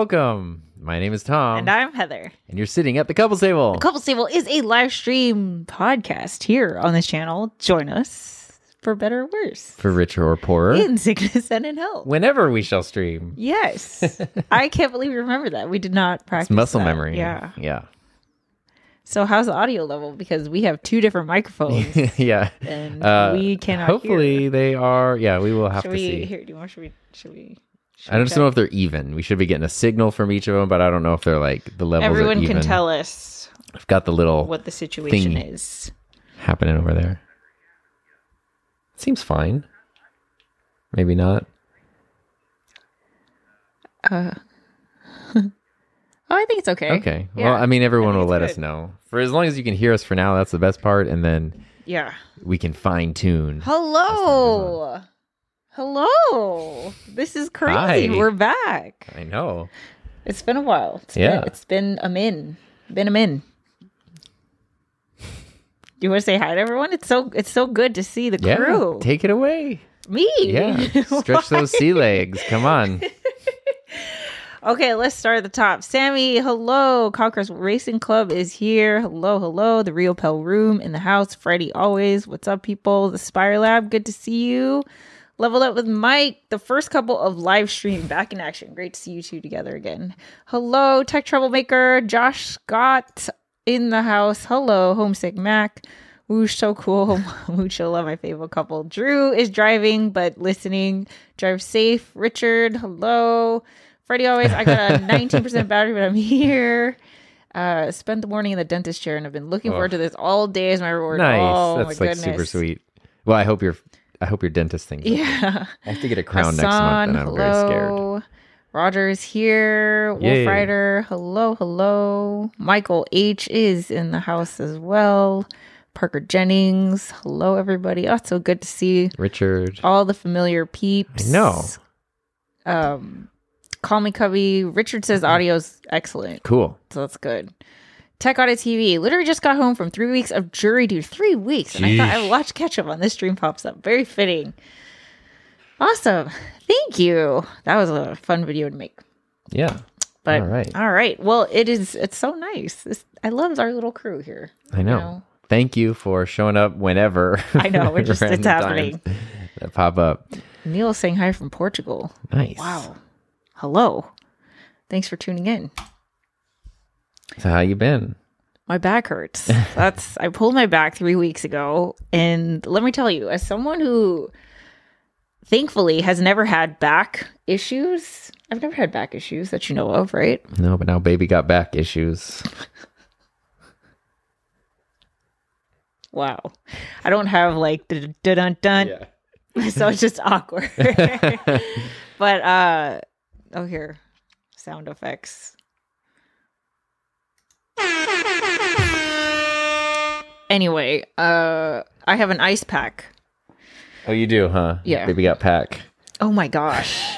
Welcome. My name is Tom, And I'm Heather. and you're sitting at the couples table. The Couples Table is a live stream podcast here on this channel. Join us for better or worse. for richer or poorer, In sickness and in health. whenever we shall stream. Yes. I can't believe you remember that. We did not practice. It's muscle that. memory. Yeah. yeah, So how's the audio level? Because we have two different microphones yeah. and Uh, we cannot Hopefully hear. they are. Yeah, we will have Should to we see. here do you want should we should we should I we just check? don't know if they're even. We should be getting a signal from each of them, but I don't know if they're like the levels. are everyone can tell us I've got the little what the situation is. happening over there. Seems fine. Maybe not. Uh Oh, I think it's okay. Okay. Yeah. Well, I mean, everyone think will let us know. For as long as you can hear us for now, that's the best part, and then Yeah. we can fine tune. Hello. Hello. This is crazy. Hi. We're back. I know. It's been a while. It's Yeah. Been, it's been a min. Been a min. Do you want to say hi to everyone? It's so it's so good to see the Yeah. crew. Take it away. Me. Yeah. Stretch those sea legs. Come on. Okay, let's start at the top. Sammy, hello. Conquest Racing Club is here. Hello, hello. The Real Pell Room in the house. Freddie always. What's up, people? The Spire Lab, good to see you. Leveled up with Mike. The first couple of live stream back in action. Great to see you two together again. Hello, Tech Troublemaker. Josh Scott in the house. Hello, Homesick Mac. Woosh, so cool. Mucho love my favorite couple. Drew is driving but listening. Drive safe. Richard, hello. Freddie always, I got a 19% battery, but I'm here. Uh, spent the morning in the dentist chair and I've been looking forward to this all day as my reward. Nice. Oh, That's my like goodness. super sweet. Well, I hope your I hope your dentist thinks. Yeah. I have to get a crown next month, and I'm very scared. hello. Roger is here. Wolf Yay. Rider, hello, hello. Michael H is in the house as well. Parker Jennings, hello, everybody. Oh, it's so good to see Richard. all the familiar peeps. No. Um, Call Me Cubby. Richard says audio's excellent, Cool. so that's good. Tech Audit TV. Literally just got home from three weeks of jury duty. Three weeks. And I thought I would watch catch up on this stream pops up. Very fitting. Awesome. Thank you. That was a fun video to make. Yeah. But All right. all right. Well, it is it's so nice. This, I love our little crew here. I know. know? Thank you for showing up whenever. I know, we're just- it's happening. That pop up. Neil saying hi from Portugal. Nice. Wow. Hello. Thanks for tuning in. So how you been? My back hurts. That's I pulled my back three weeks ago, and let me tell you, as someone who thankfully has never had back issues, I've never had back issues that you know of, right? No, but now baby got back issues. Wow, I don't have like the dun dun, so it's just awkward. but uh, oh here, sound effects. Anyway, uh, I have an ice pack. Oh, you do, huh? Yeah. Baby got pack. Oh my gosh.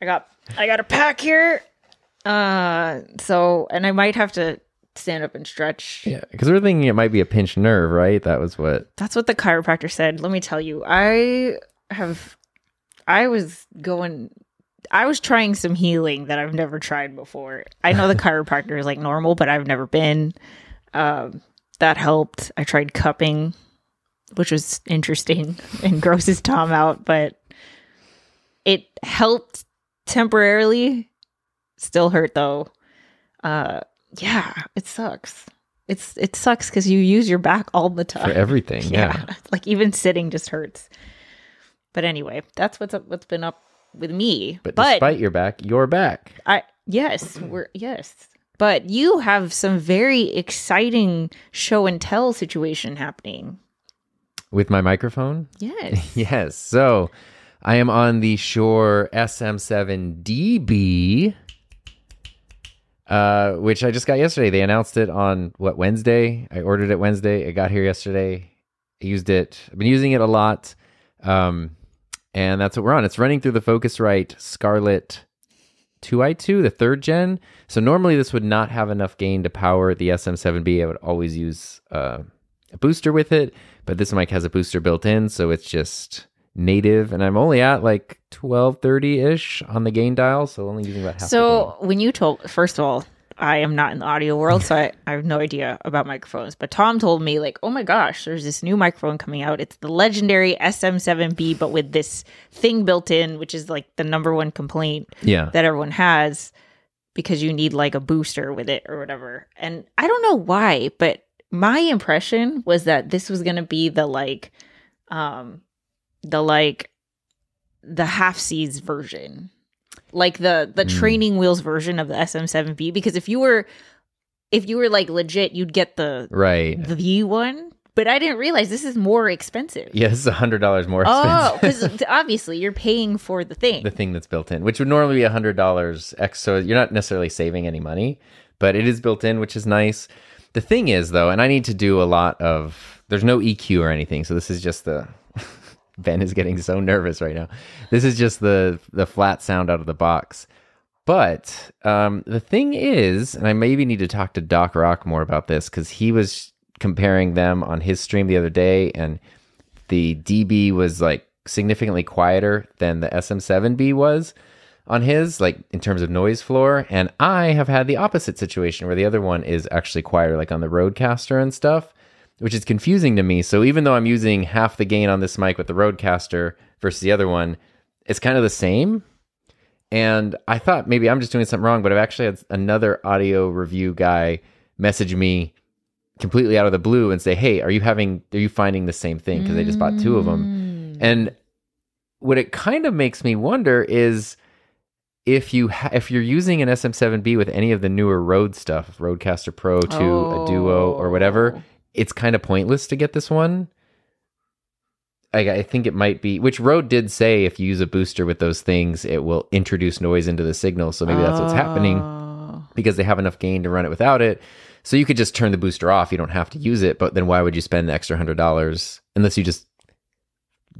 I got I got a pack here. Uh so and I might have to stand up and stretch. Yeah, because we're thinking it might be a pinched nerve, right? That was what. That's what the chiropractor said. Let me tell you. I have I was going I was trying some healing that I've never tried before. I know the chiropractor is like normal, but I've never been. Um that helped. I tried cupping, which was interesting and grosses Tom out, but it helped temporarily. Still hurt though. Uh yeah, it sucks. It's it sucks because you use your back all the time For everything, yeah. like even sitting just hurts. But anyway, that's what's up, what's been up with me. But, But, despite your back, you're back. I yes, we're yes. But you have some very exciting show and tell situation happening. With my microphone? Yes. Yes. So I am on the Shure SM7DB, uh, which I just got yesterday. They announced it on what Wednesday. I ordered it Wednesday. It got here yesterday. I used it. I've been using it a lot, um, and that's what we're on. It's running through the Focusrite Scarlett 2i2, the third gen. So normally this would not have enough gain to power the SM7B. I would always use uh, a booster with it, but this mic has a booster built in, so it's just native, and I'm only at like 1230 ish on the gain dial, so only using about half. the So when you told, first of all, I am not in the audio world, so I, I have no idea about microphones. But Tom told me, like, oh my gosh, there's this new microphone coming out. It's the legendary SM7B, but with this thing built in, which is like the number one complaint yeah, that everyone has because you need like a booster with it or whatever. And I don't know why, but my impression was that this was going to be the like um the like the half seas version. Like the the Mm. training wheels version of the SM7B because if you were if you were like legit you'd get the right. the V one, but I didn't realize this is more expensive. Yeah, this is a hundred dollars more Oh, because obviously you're paying for the thing. the thing that's built in, which would normally be a hundred dollars X. So you're not necessarily saving any money, but it is built in, which is nice. The thing is, though, and I need to do a lot of. There's no EQ or anything, so this is just the. Ben is getting so nervous right now. This is just the the flat sound out of the box. But um, the thing is, and I maybe need to talk to Doc Rock more about this because he was comparing them on his stream the other day, and the DB was like significantly quieter than the SM7B was on his, like in terms of noise floor. And I have had the opposite situation where the other one is actually quieter, like on the Rodecaster and stuff, which is confusing to me. So even though I'm using half the gain on this mic with the Rodecaster versus the other one, it's kind of the same. And I thought maybe I'm just doing something wrong, but I've actually had another audio review guy message me completely out of the blue and say, "Hey, are you having? Are you finding the same thing? Because they just bought two of them." Mm. And what it kind of makes me wonder is if you ha- if you're using an SM7B with any of the newer Rode stuff, Rodecaster Pro 2, a Duo or whatever, Oh. It's kind of pointless to get this one. I, I think it might be, which Rode did say if you use a booster with those things, it will introduce noise into the signal. So maybe that's what's happening Oh. because they have enough gain to run it without it. So you could just turn the booster off. You don't have to use it. But then why would you spend the extra hundred dollars unless you just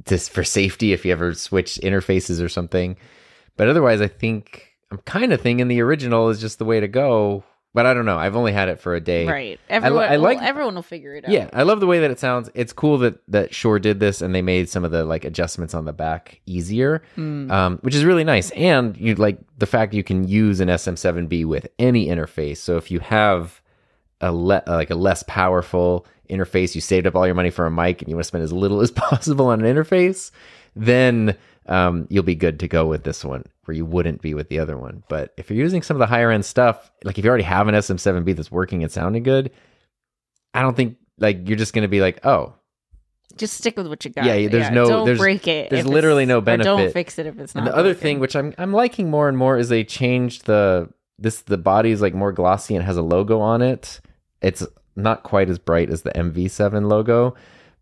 just for safety if you ever switch interfaces or something? But otherwise, I think I'm kind of thinking the original is just the way to go. But I don't know. I've only had it for a day. Right. Everyone, I like- well, everyone will figure it out. Yeah, I love the way that it sounds. It's cool that that Shure did this and they made some of the like adjustments on the back easier, Mm. um, which is really nice. And you like the fact you can use an SM7B with any interface. So if you have a le- like a less powerful interface, you saved up all your money for a mic and you want to spend as little as possible on an interface, then um, you'll be good to go with this one where you wouldn't be with the other one. But if you're using some of the higher end stuff, like if you already have an SM7B that's working and sounding good, I don't think like you're just going to be like, oh, Just stick with what you got. Yeah, there's no- Don't there's- break it. there's literally no benefit. Don't fix it if it's not. And the other working. thing, which I'm I'm liking more and more, is they changed the this the body is like more glossy and has a logo on it. It's not quite as bright as the MV7 logo,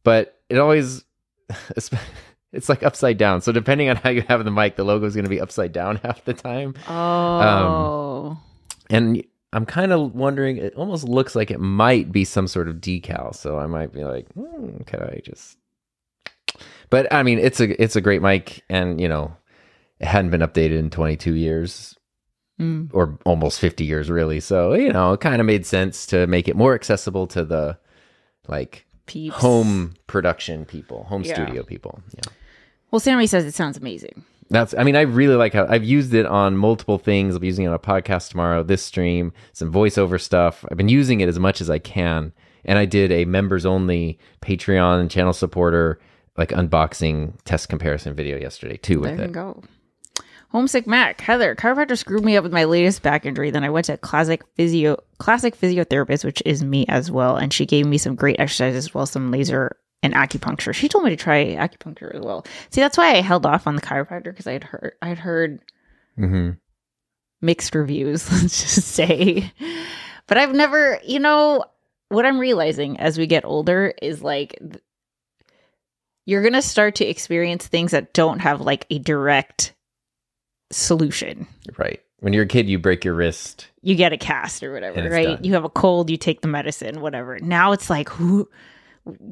but it always it's like upside down. So depending on how you have the mic, the logo is going to be upside down half the time. Oh. And I'm kind of wondering. It almost looks like it might be some sort of decal. So I might be like, hmm, could I just? But I mean, it's a it's a great mic, and you know, it hadn't been updated in 22 years Mm. or almost 50 years, really. So you know, it kind of made sense to make it more accessible to the like Peeps. home production people, home Yeah. studio people. Yeah. Well, Sammy says it sounds amazing. That's, I mean, I really like how I've used it on multiple things. I'll be using it on a podcast tomorrow, this stream, some voiceover stuff. I've been using it as much as I can. And I did a members only Patreon and channel supporter, like unboxing test comparison video yesterday too with There you it. go. Homesick Mac, Heather, chiropractor screwed me up with my latest back injury. Then I went to classic physio, classic physiotherapist, which is me as well, and she gave me some great exercises as well, some laser and acupuncture. She told me to try acupuncture as well. See, that's why I held off on the chiropractor because I had heard, I had heard hmm mixed reviews, let's just say. But I've never, you know, what I'm realizing as we get older is like th- you're going to start to experience things that don't have like a direct solution. Right. When you're a kid, you break your wrist. You get a cast or whatever, right? done. You have a cold, you take the medicine, whatever. Now it's like who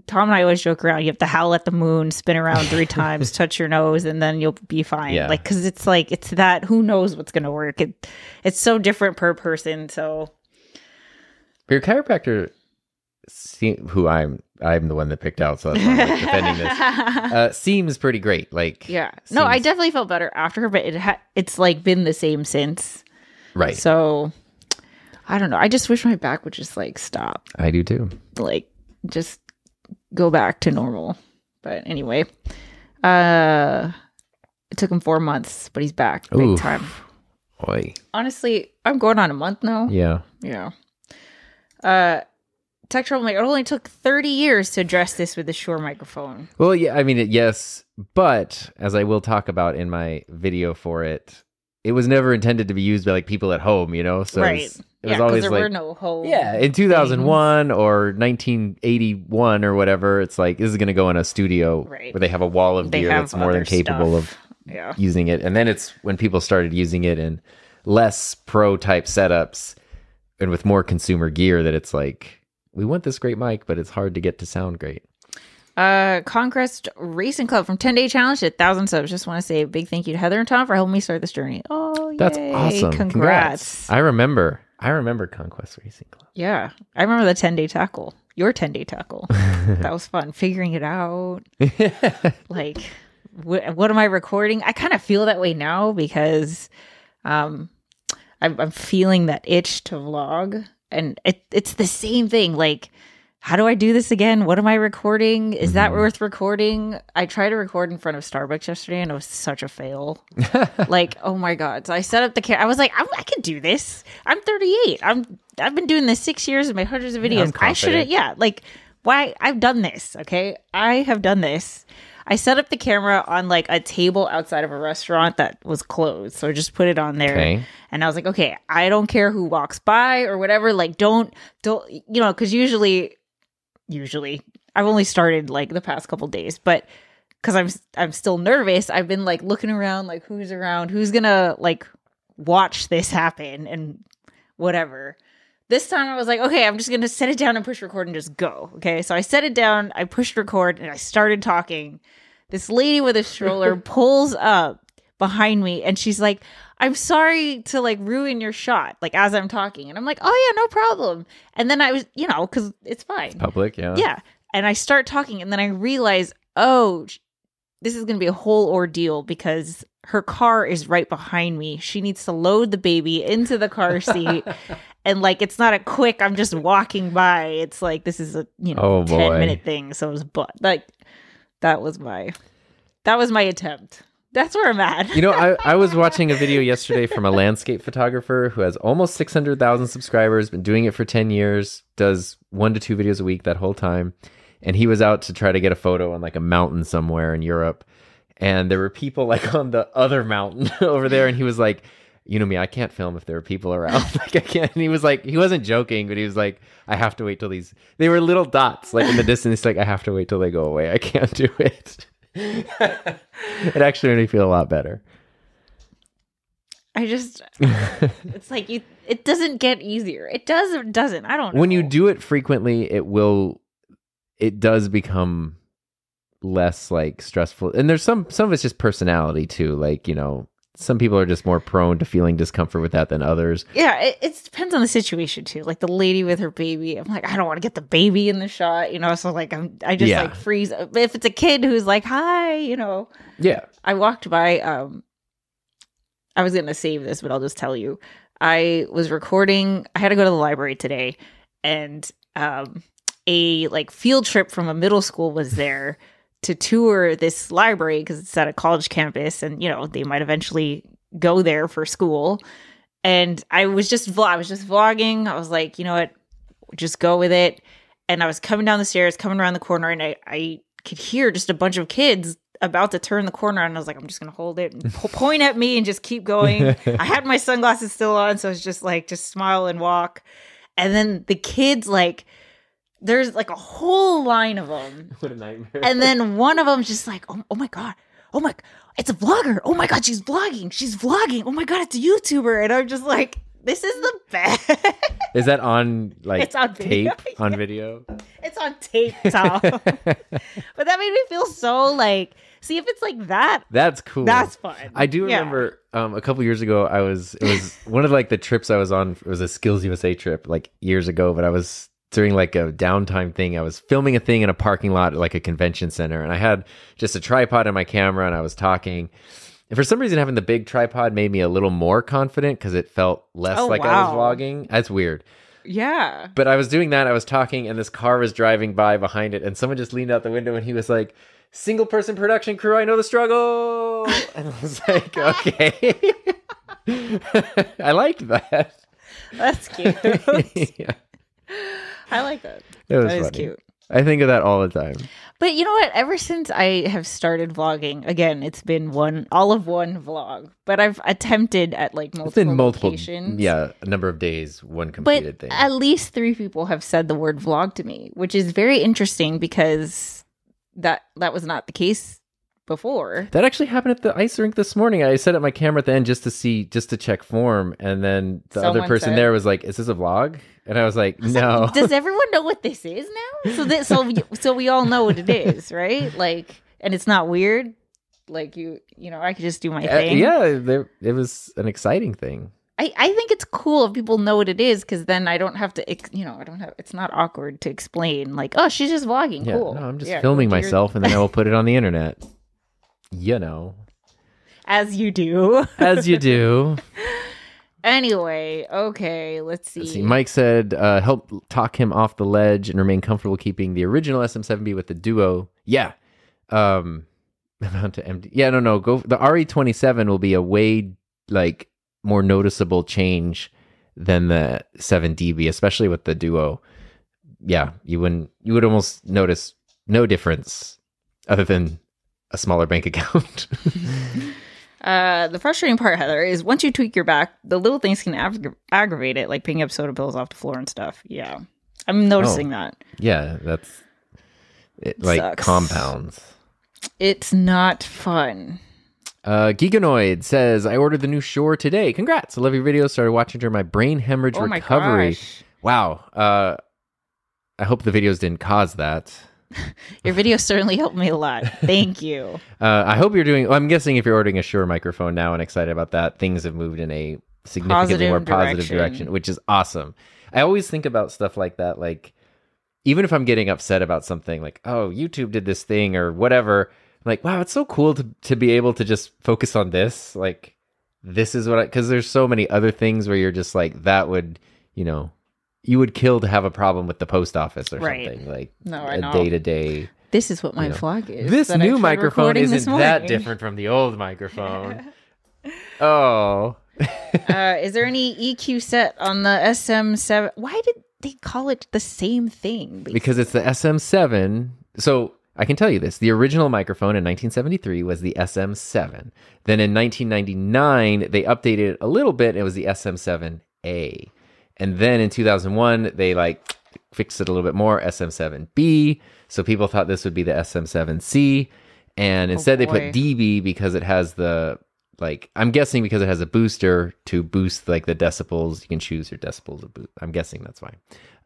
Tom and I always joke around. You have to howl at the moon, spin around three times, touch your nose, and then you'll be fine. Yeah. Like, because it's like it's that. Who knows what's going to work? It, it's so different per person. So But your chiropractor, see, who I'm, I'm the one that picked out, so that's why I'm like, defending this. Uh, seems pretty great. Like, yeah. No, I definitely felt better after her, but it ha- it's like been the same since. right. So I don't know. I just wish my back would just like stop. I do too. like just go back to normal. But anyway, uh it took him four months, but he's back big Oof. time. Oi. Honestly, I'm going on a month now. Yeah. Yeah. Uh Tech Troublemaker, it only took 30 years to address this with the Shure microphone. Well, yeah. I mean, it, yes, but as I will talk about in my video for it, it was never intended to be used by like people at home. You know, so right. it was, it yeah, was always there like were no home. Yeah, in 2001 or 1981 or whatever, it's like this is going to go in a studio Right. where they have a wall of gear that's more than capable stuff. Yeah. of using it. And then it's when people started using it in less pro type setups and with more consumer gear that it's like we want this great mic, but it's hard to get to sound great. Uh, Conquest Racing Club from 10 Day Challenge to 1,000 subs. Just want to say a big thank you to Heather and Tom for helping me start this journey. Oh, That's yay. awesome. Congrats. I remember. I remember Conquest Racing Club. Yeah. I remember the 10 day tackle. Your 10 day tackle. that was fun. Figuring it out. Like, wh- what am I recording? I kind of feel that way now because um, I'm, I'm feeling that itch to vlog. And it, it's the same thing. Like, how do I do this again? What am I recording? Is that Mhm. worth recording? I tried to record in front of Starbucks yesterday and it was such a fail. like, oh my god! So I set up the camera. I was like, I'm, I can do this. I'm 38. I'm I've been doing this six years and my hundreds of Yeah, videos. I shouldn't. Yeah, like why? I've done this. Okay, I have done this. I set up the camera on like a table outside of a restaurant that was closed. So I just put it on there. Okay. And I was like, okay, I don't care who walks by or whatever. Like, don't, don't, you know, because usually, usually, I've only started like the past couple days, but because I'm, I'm still nervous, I've been like looking around, like who's around, who's gonna like watch this happen and whatever. This time I was like, okay, I'm just gonna set it down and push record and just go. Okay, so I set it down, I pushed record, and I started talking. This lady with a stroller pulls up behind me and she's like, I'm sorry to like ruin your shot, like as I'm talking. And I'm like, oh yeah, no problem. And then I was, you know, because it's fine. Public, yeah. Yeah. And I start talking and then I realize, oh, this is going to be a whole ordeal because her car is right behind me. She needs to load the baby into the car seat. and like, it's not a quick, I'm just walking by. It's like, this is a, you know, Oh, 10 boy. minute thing. So it was, but like, that was my, that was my attempt. That's where I'm at. You know, I, I was watching a video yesterday from a landscape photographer who has almost 600,000 subscribers, been doing it for 10 years, does one to two videos a week that whole time. And he was out to try to get a photo on like a mountain somewhere in Europe. And there were people like on the other mountain over there. And he was like, you know me, I can't film if there are people around. like I can't. And he was like, he wasn't joking, but he was like, I have to wait till these. They were little dots like in the distance. Like, I have to wait till they go away. I can't do it. It actually made me feel a lot better. I just, it's like you, it doesn't get easier. It does or it doesn't. I don't know. when you do it frequently, it will, it does become less like stressful. And there's some, some of it's just personality too. Like, you know, some people are just more prone to feeling discomfort with that than others. Yeah, it, it depends on the situation too. Like the lady with her baby, I'm like, I don't want to get the baby in the shot, you know. So like, I'm, I just Yeah. like freeze. But if it's a kid who's like, hi, you know, Yeah. I walked by. Um, I was gonna save this, but I'll just tell you. I was recording. I had to go to the library today, and um, a like field trip from a middle school was there to tour this library because it's at a college campus, and you know they might eventually go there for school. And I was just vlog. I was just vlogging. I was like, you know what, just go with it. And I was coming down the stairs, coming around the corner, and I I could hear just a bunch of kids about to turn the corner and I was like, I'm just gonna hold it and po- point at me and just keep going. I had my sunglasses still on, so it's just like just smile and walk. And then the kids like there's like a whole line of them. What a nightmare. And then one of them's just like, oh, oh my god, oh my, it's a vlogger. Oh my god, she's vlogging. She's vlogging. Oh my god, it's a YouTuber. And I'm just like, this is the best. Is that on like It's on video, tape? On video? it's on tape, Tom. but that made me feel so like, see if it's like that, That's cool. that's fun. I do Yeah. remember um, a couple years ago. I was it was one of like the trips I was on. It was a Skills USA trip like years ago, but I was during like a downtime thing. I was filming a thing in a parking lot at like a convention center, and I had just a tripod and my camera, and I was talking. And for some reason, having the big tripod made me a little more confident because it felt less Oh, like I was vlogging. That's weird. Yeah. But I was doing that. I was talking, and this car was driving by behind it, and someone just leaned out the window, and he was like, "Single person production crew, I know the struggle." And I was like, "Okay." I liked that. That's cute. yeah, I like that. it was That is funny. cute. I think of that all the time. But you know what? Ever since I have started vlogging, again, it's been one all of one vlog. But I've attempted at like multiple, It's been multiple, locations. yeah, a number of days, one But completed thing. at least three people have said the word vlog to me, which is very interesting because that that was not the case before. That actually happened at the ice rink this morning. I set up my camera at the end just to see, just to check form, and then the other person said- there was like, "Is this a vlog?" And I was like, "No." Does everyone know what this is now? So that so so we all know what it is, right? Like, and it's not weird. Like you, you know, I could just do my Uh, thing. yeah, there, it was an exciting thing. I, I think it's cool if people know what it is because then I don't have to, you know, I don't have, it's not awkward to explain, like, oh, she's just vlogging. Yeah, cool. no, I'm just Yeah, filming your- myself, and then I will put it on the internet. You know, As you do. as you do. anyway, okay, let's see. Let's see. Mike said, uh, "Help talk him off the ledge and remain comfortable keeping the original SM7B with the Duo." Yeah. Um, amount to empty. Yeah, no, no. Go. The RE27 will be a way like more noticeable change than the 7DB, especially with the Duo. Yeah, you wouldn't. You would almost notice no difference other than a smaller bank account. Uh, the frustrating part, Heather, is once you tweak your back, the little things can aggra- aggravate it, like picking up soda pills off the floor and stuff. Yeah. I'm noticing that. yeah, that's it, like Sucks. compounds. It's not fun. Uh, Geekanoid says, I ordered the new Shure today. Congrats. I love your videos. Started watching during my brain hemorrhage Oh my recovery. gosh. Wow. Uh, I hope the videos didn't cause that. Your video certainly helped me a lot. Thank you. Uh, I hope you're doing, well, I'm guessing if you're ordering a Shure microphone now and excited about that, things have moved in a significantly Positive more positive direction. direction, which is awesome. I always think about stuff like that. Like, even if I'm getting upset about something, like, oh, YouTube did this thing or whatever, I'm like, wow, it's so cool to, to be able to just focus on this. Like, this is what I, because there's so many other things where you're just like, that would, you know, you would kill to have a problem with the post office or Right. something like No, I a know. day to day. This is what my You know, vlog is. This new microphone isn't that different from the old microphone. oh, uh, is there any EQ set on the SM7? Why did they call it the same thing? because it's the SM7. So I can tell you this: the original microphone in 1973 was the SM7. Then in 1999, they updated it a little bit. And it was the SM7A, and then in 2001, they like fixed it a little bit more, SM7B. So people thought this would be the SM7C, and instead they Oh, boy. put DB because it has the like I'm guessing because it has a booster to boost like the decibels. You can choose your decibels of boost. I'm guessing that's why.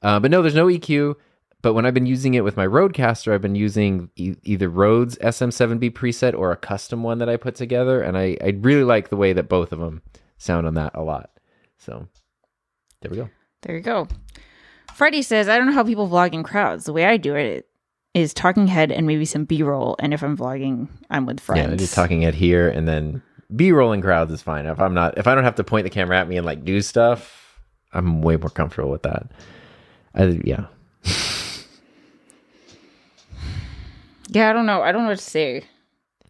Uh, but no, there's no EQ. But when I've been using it with my Rodecaster, I've been using e- either Rode's SM7B preset or a custom one that I put together, and I, I really like the way that both of them sound on that a lot. So there we go. There you go. Freddie says, I don't know how people vlog in crowds. The way I do it is talking head and maybe some B roll. And if I'm vlogging, I'm with friends. Yeah, just talking it here and then B rolling crowds is fine. If I'm not, if I don't have to point the camera at me and like do stuff, I'm way more comfortable with that. I, yeah, Yeah, I don't know. I don't know what to say.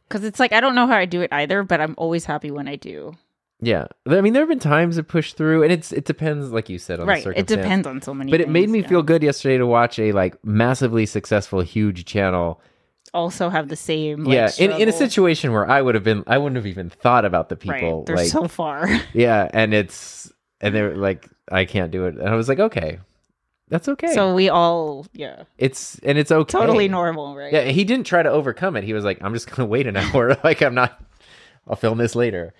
Because it's like, I don't know how I do it either, but I'm always happy when I do. Yeah. I mean, there have been times it pushed through, and it's it depends, like you said, on the Right. It depends on so many But it made me yeah. feel good yesterday to watch a like massively successful, huge channel. Also have the same. Like, yeah, in, in a situation where I would have been, I wouldn't have even thought about the Right. people. They're like, so far. yeah, and it's and they're like, I can't do it, and I was like, okay, that's okay. So we all, yeah, it's and it's okay. totally normal, right? Yeah, he didn't try to overcome it. He was like, I'm just gonna wait an hour. like I'm not. I'll film this later.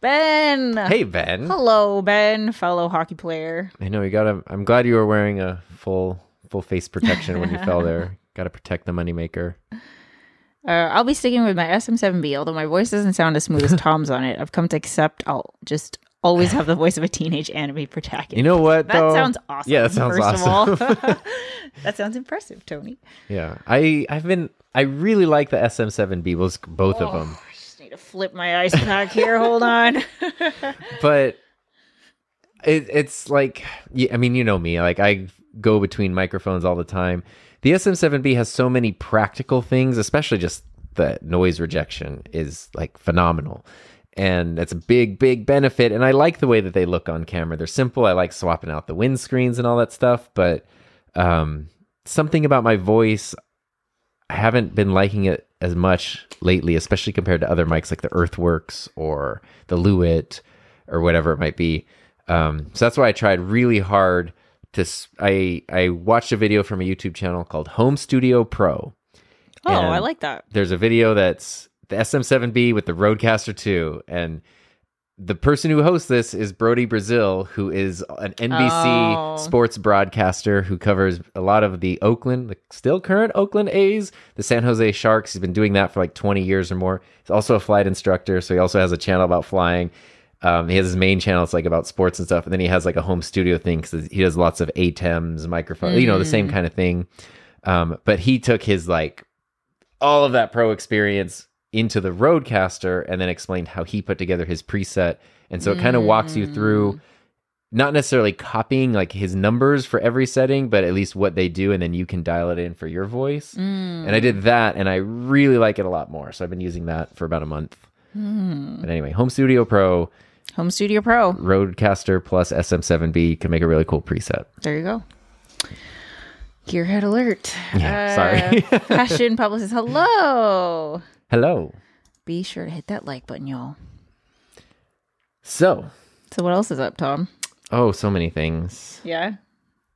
Ben. Hey Ben, Hello, Ben, fellow hockey player. I know you gotta. I'm glad you were wearing a full full face protection when you fell there. Got to protect the moneymaker. Uh, I'll be sticking with my SM7B, although my voice doesn't sound as smooth as Tom's on it. I've come to accept I'll just always have the voice of a teenage anime protagonist. You know what? that though? sounds awesome. Yeah, that sounds first awesome. Of all. that sounds impressive, Tony. yeah, I I've been I really like the SM7B, both both of Oh, them. Flip my ice pack here. Hold on. but it, it's like i mean you know me like i go between microphones all the time the sm7b has so many practical things especially just the noise rejection is like phenomenal and that's a big big benefit and i like the way that they look on camera they're simple i like swapping out the windscreens and all that stuff but um something about my voice i haven't been liking it as much lately especially compared to other mics like the earthworks or the lewitt or whatever it might be um, so that's why i tried really hard to I I watched a video from a youtube channel called home studio pro Oh, I like that. there's a video that's the SM7B with the Rodecaster 2 and the person who hosts this is Brodie Brazil who is an NBC Oh. sports broadcaster who covers a lot of the Oakland the still current Oakland A's the San Jose Sharks. He's been doing that for like 20 years or more. He's also a flight instructor so he also has a channel about flying. Um, he has his main channel it's like about sports and stuff and then he has like a home studio thing because he does lots of ATEMs microphones you know the same kind of thing. Um, but he took his like all of that pro experience into the Rodecaster and then explained how he put together his preset. And so it kind of walks you through mm. not necessarily copying like his numbers for every setting, but at least what they do. And then you can dial it in for your voice. And I did mm. that and I really like it a lot more. So I've been using that for about a month. Hmm. But anyway, Home Studio Pro, Home Studio Pro. Rodecaster plus SM7B can make a really cool preset. There you go. Gearhead alert. Yeah, sorry. Uh, Fashion publicist. Hello. Hello. Be sure to hit that like button, y'all. So, So what else is up, Tom? oh, so many things. Yeah.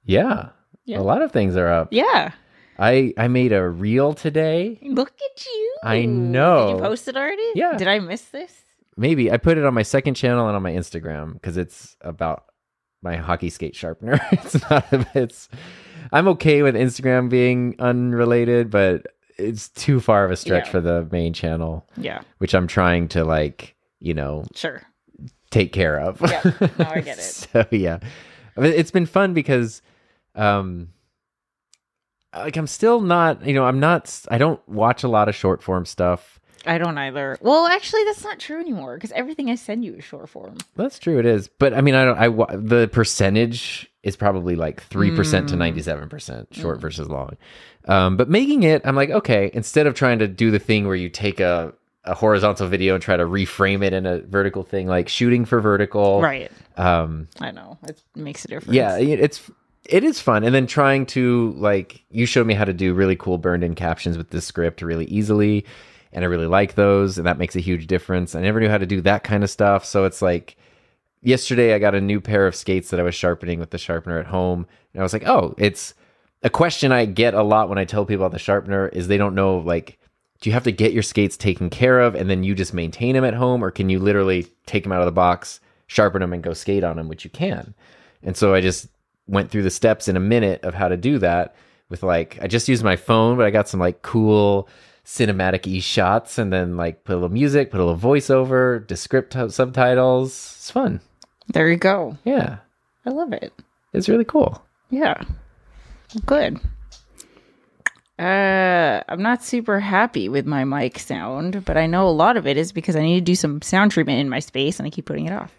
Yeah. Yeah. A lot of things are up. Yeah. I I made a reel today. Look at you. I know. Did you post it already? Yeah. Did I miss this? Maybe I put it on my second channel and on my Instagram because it's about my hockey skate sharpener. it's not. It's. I'm okay with Instagram being unrelated, but it's too far of a stretch Yeah. for the main channel, Yeah. which I'm trying to like, you know, Sure. take care of. Yeah. No, I get it. so yeah, I mean, it's been fun because, um, like I'm still not, you know, I'm not. I don't watch a lot of short form stuff. I don't either. Well, actually, that's not true anymore because everything I send you is short form. That's true. It is, but I mean, I don't. I the percentage is probably like three percent Mm. to ninety seven percent short versus long. Um, but making it, I'm like, okay, instead of trying to do the thing where you take a a horizontal video and try to reframe it in a vertical thing, like shooting for vertical, Right. Um, I know. It makes a difference. yeah, it's it is fun, and then trying to like you showed me how to do really cool burned in captions with this script really easily, and I really like those, and that makes a huge difference. I never knew how to do that kind of stuff, so it's like yesterday I got a new pair of skates that I was sharpening with the sharpener at home, and I was like, oh, it's a question I get a lot when I tell people about the sharpener is they don't know like do you have to get your skates taken care of and then you just maintain them at home or can you literally take them out of the box sharpen them and go skate on them which you can? And so i just went through the steps in a minute of how to do that with like i just used my phone but i got some like cool cinematic e shots and then like put a little music put a little voiceover descript subtitles it's fun There you go. yeah I love it. it's really cool Yeah. Good. Uh, I'm not super happy with my mic sound, but I know a lot of it is because I need to do some sound treatment in my space and I keep putting it off.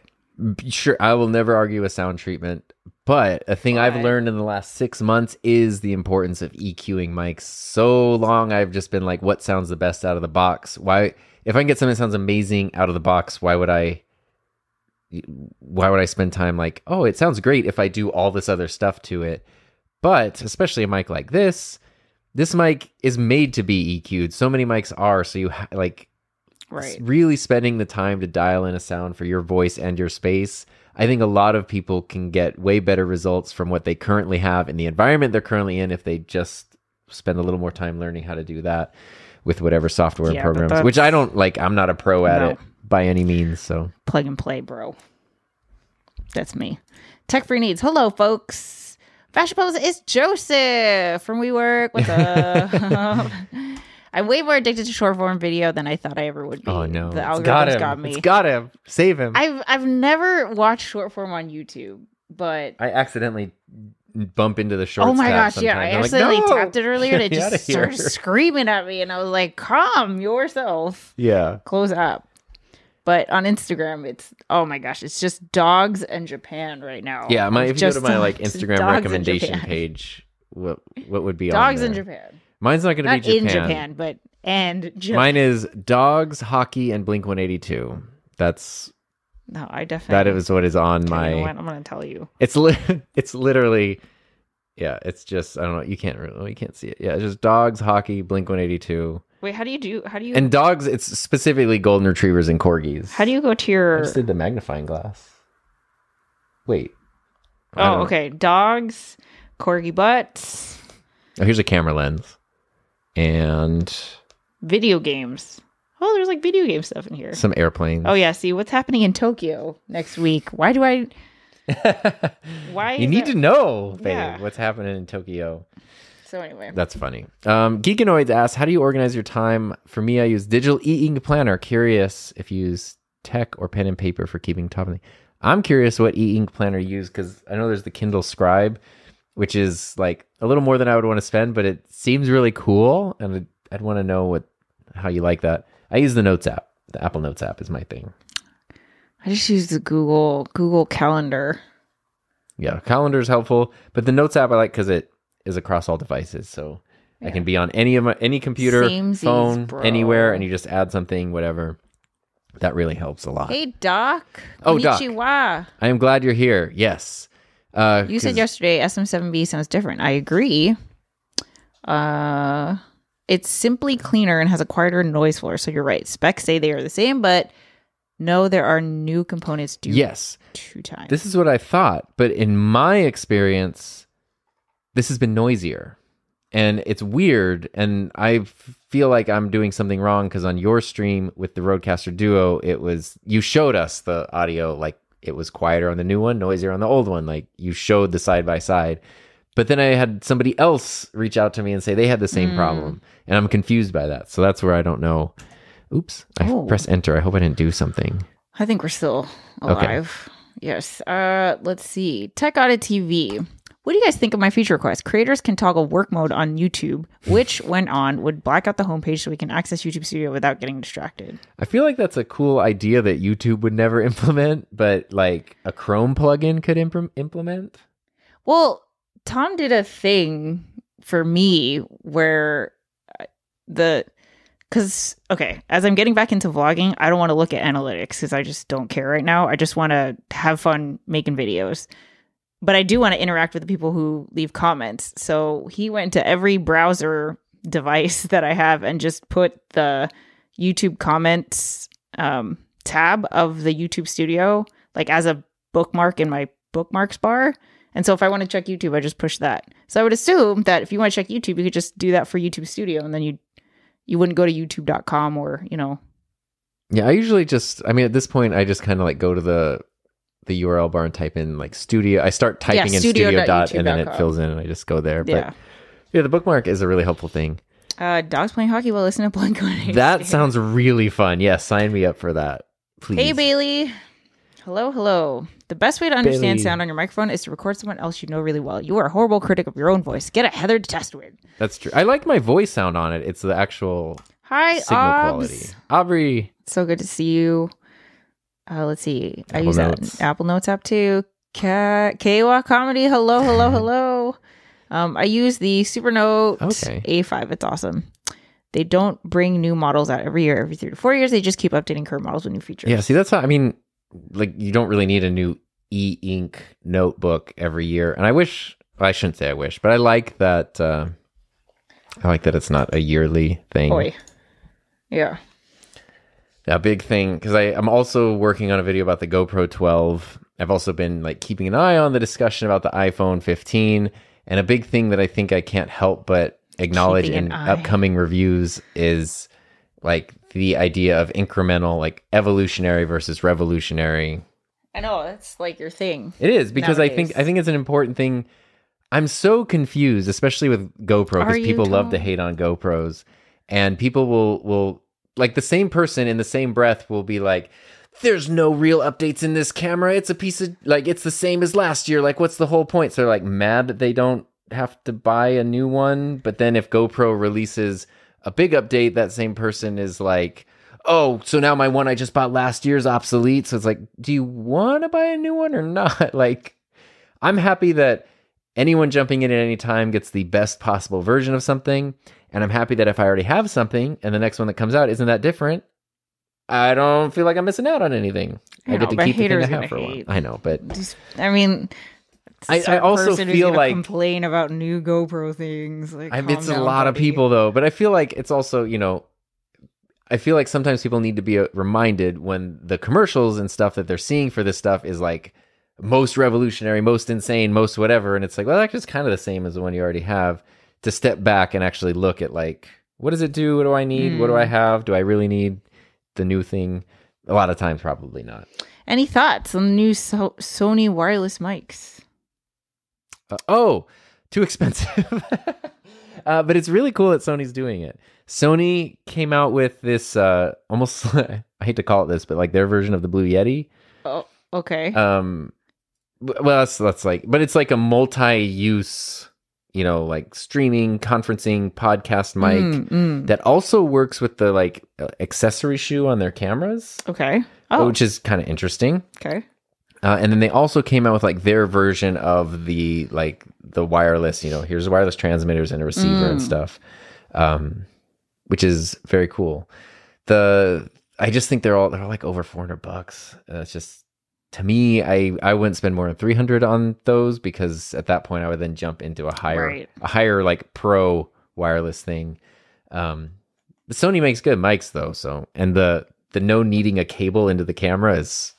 sure i will never argue with sound treatment but a thing i've learned in the last six months is the importance of eqing mics. So long i've just been like what sounds the best out of the box? Why if i can get something that sounds amazing out of the box why would i why would i spend time like oh it sounds great if i do all this other stuff to it? But especially a mic like this this mic is made to be eq'd so many mics are so you ha- like Right. really spending the time to dial in a sound for your voice and your space i think a lot of people can get way better results from what they currently have in the environment they're currently in if they just spend a little more time learning how to do that with whatever software Yeah, and programs which i don't like i'm not a pro at No. it by any means so Plug and play, bro. That's me. Tech Free Needs. Hello, folks. Fashion Pose is Joseph from WeWork. What's up? I'm way more addicted to short form video than I thought I ever would be. Oh no, the algorithm's got him. got me. It's got him. Save him. I've I've never watched short form on YouTube, but I accidentally bump into the shorts. oh my gosh, yeah, I. I'm like, accidentally "No!" tapped it earlier and it Get me outta just started screaming at me, and I was like, "Calm yourself, Yeah. close up." But on Instagram, it's oh my gosh, it's just dogs and Japan right now. Yeah, my if you go to my like Instagram recommendation page, what what would be dogs in? Japan, Mine's not going to not be in Japan. Japan, but and Japan. Mine is dogs, hockey, and Blink One Eighty Two. That's no, I definitely that is what is on my. you know what? I'm gonna tell you. It's li- it's literally, yeah. It's just I don't know. You can't really you can't see it. Yeah, it's just dogs, hockey, Blink One Eighty Two, Wait, how do you do? How do you? and dogs. It's specifically golden retrievers and corgis. how do you go to your? I your? just did the magnifying glass. Wait. Oh, don't know. okay. Dogs, corgi butts, Oh, here's a camera lens, and video games. Oh, there's like video game stuff in here. some airplanes. Oh yeah. See what's happening in Tokyo next week. Why do I? Why? you need that- to know, babe, Yeah. what's happening in Tokyo. So anyway, That's funny. Um, Geekanoids asks, how do you organize your time? For me, I use digital e-ink planner. Curious if you use tech or pen and paper for keeping top of the. I'm curious what e-ink planner you use because I know there's the Kindle Scribe, which is like a little more than I would want to spend, but it seems really cool, and I'd, I'd want to know what how you like that. I use the Notes app. The Apple Notes app is my thing. I just use the Google Google Calendar. Yeah, calendar is helpful, but the Notes app I like because it is across all devices, so I can be on any of my any computer, Samesies, phone, bro. anywhere, and you just add something, whatever. That really helps a lot. Hey Doc. Oh, Doc. I am glad you're here. Yes, uh, You said yesterday SM7B sounds different. I agree. Uh, it's simply cleaner and has a quieter noise floor. So you're right. Specs say they are the same, but no, there are new components due Yes, two times. this is what I thought, but in my experience, this has been noisier, and it's weird, and I feel like I'm doing something wrong because on your stream with the Rodecaster Duo, it was you showed us the audio like it was quieter on the new one, noisier on the old one, like you showed the side by side. But then I had somebody else reach out to me and say they had the same Mm. problem, and I'm confused by that. So that's where I don't know. Oops, I Oh. pressed enter. I hope I didn't do something. I think we're still Okay. alive. Yes. Uh, let's see. Tech Audit TV. What do you guys think of my feature request? Creators can toggle work mode on YouTube, which, when on, would black out the homepage so we can access YouTube Studio without getting distracted. I feel like that's a cool idea that YouTube would never implement, but like a Chrome plugin could imp- implement. Well, Tom did a thing for me where uh, the because okay, as I'm getting back into vlogging, I don't want to look at analytics because I just don't care right now. I just want to have fun making videos. But I do want to interact with the people who leave comments. So he went to every browser device that I have and just put the YouTube comments um, tab of the YouTube Studio like as a bookmark in my bookmarks bar. And so if I want to check YouTube, I just push that. So I would assume that if you want to check YouTube, you could just do that for YouTube Studio and then you you wouldn't go to youtube.com or, you know, Yeah, I usually just I mean at this point I just kind of like go to the the URL bar and type in like studio. I start typing in studio dot and then it fills in and I just go there. But yeah. yeah, the bookmark is a really helpful thing. Uh dogs playing hockey while listening to Blink 182. That sounds really fun. Yes, sign me up for that. Please. Hey Bailey. Hello, hello. The best way to understand Bailey. sound on your microphone is to record someone else you know really well. You are a horrible critic of your own voice. Get a Heather to test with. That's true. I like my voice sound on it. It's the actual Hi, signal Obs. quality. Aubrey. So good to see you. Uh, let's see. I use Notes. that Apple Notes app too. Ka- Kawa Comedy. Hello, hello, hello. Um, I use the Supernote Okay. A5. It's awesome. They don't bring new models out every year, every three to four years. They just keep updating current models with new features. Yeah, see, that's how I mean, like, you don't really need a new e ink notebook every year. And I wish, well, I shouldn't say I wish, but I like that. Uh, I like that it's not a yearly thing. Boy. Yeah. A big thing because I'm also working on a video about the GoPro 12. I've also been like keeping an eye on the discussion about the iPhone 15, and a big thing that I think I can't help but acknowledge Keeping in upcoming reviews is like the idea of incremental, like evolutionary versus revolutionary I know. That's like your thing. It is because I think. I think it's an important thing. I'm so confused, especially with GoPro, because people love to hate on GoPros. and people will will like the same person in the same breath will be like there's no real updates in this camera. It's a piece of like it's the same as last year. Like what's the whole point? So they're like mad that they don't have to buy a new one. But then if GoPro releases a big update that same person is like oh so now my one I just bought last year's obsolete. So it's like do you want to buy a new one or not? Like I'm happy that anyone jumping in at any time gets the best possible version of something. And I'm happy that if I already have something and the next one that comes out isn't that different, I don't feel like I'm missing out on anything. I, I get know, to keep the thing I have for a while. I know, but Just, I mean, I- I also feel like- complain about new GoPro things. Like, I, calm it's a down, lot of people though. But I feel like it's also, you know, I feel like sometimes people need to be uh, reminded when the commercials and stuff that they're seeing for this stuff is like most revolutionary, most insane, most whatever. And it's like, well, that's just kind of the same as the one you already have. To step back and actually look at like, what does it do? What do I need? What do I have? Do I really need the new thing? A lot of times, probably not. Any thoughts on the new so- Sony wireless mics? Uh, oh, too expensive. uh, but it's really cool that Sony's doing it. Sony came out with this uh, almost, I hate to call it this, but like their version of the Blue Yeti. Oh, okay. Um, well, that's, that's like, but it's like a multi use, you know, like streaming, conferencing, podcast mic Mm, mm. that also works with the like uh, accessory shoe on their cameras, Okay. Oh, which is kind of interesting. okay. Uh, and then they also came out with like their version of the like the wireless, you know, here's wireless transmitters and a receiver and Mm. stuff, um, which is very cool. The I just think they're all they're all like over four hundred bucks. Uh, it's just to me, I I wouldn't spend more than three hundred on those because at that point I would then jump into a higher Right. a higher like pro wireless thing. Um, but Sony makes good mics though, so and the the no needing a cable into the camera is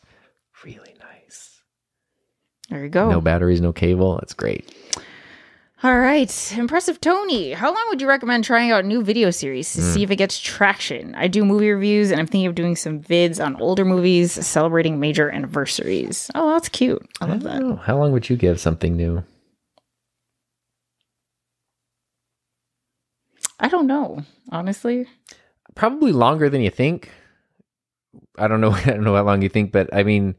really nice. There you go. No batteries, no cable. That's great. All right. Impressive Tony. How long would you recommend trying out a new video series to Hmm. see if it gets traction? I do movie reviews and I'm thinking of doing some vids on older movies celebrating major anniversaries. Oh, that's cute. I love that. Oh, how long would you give something new? I don't know, honestly. Probably longer than you think. I don't know. I don't know how long you think, but I mean,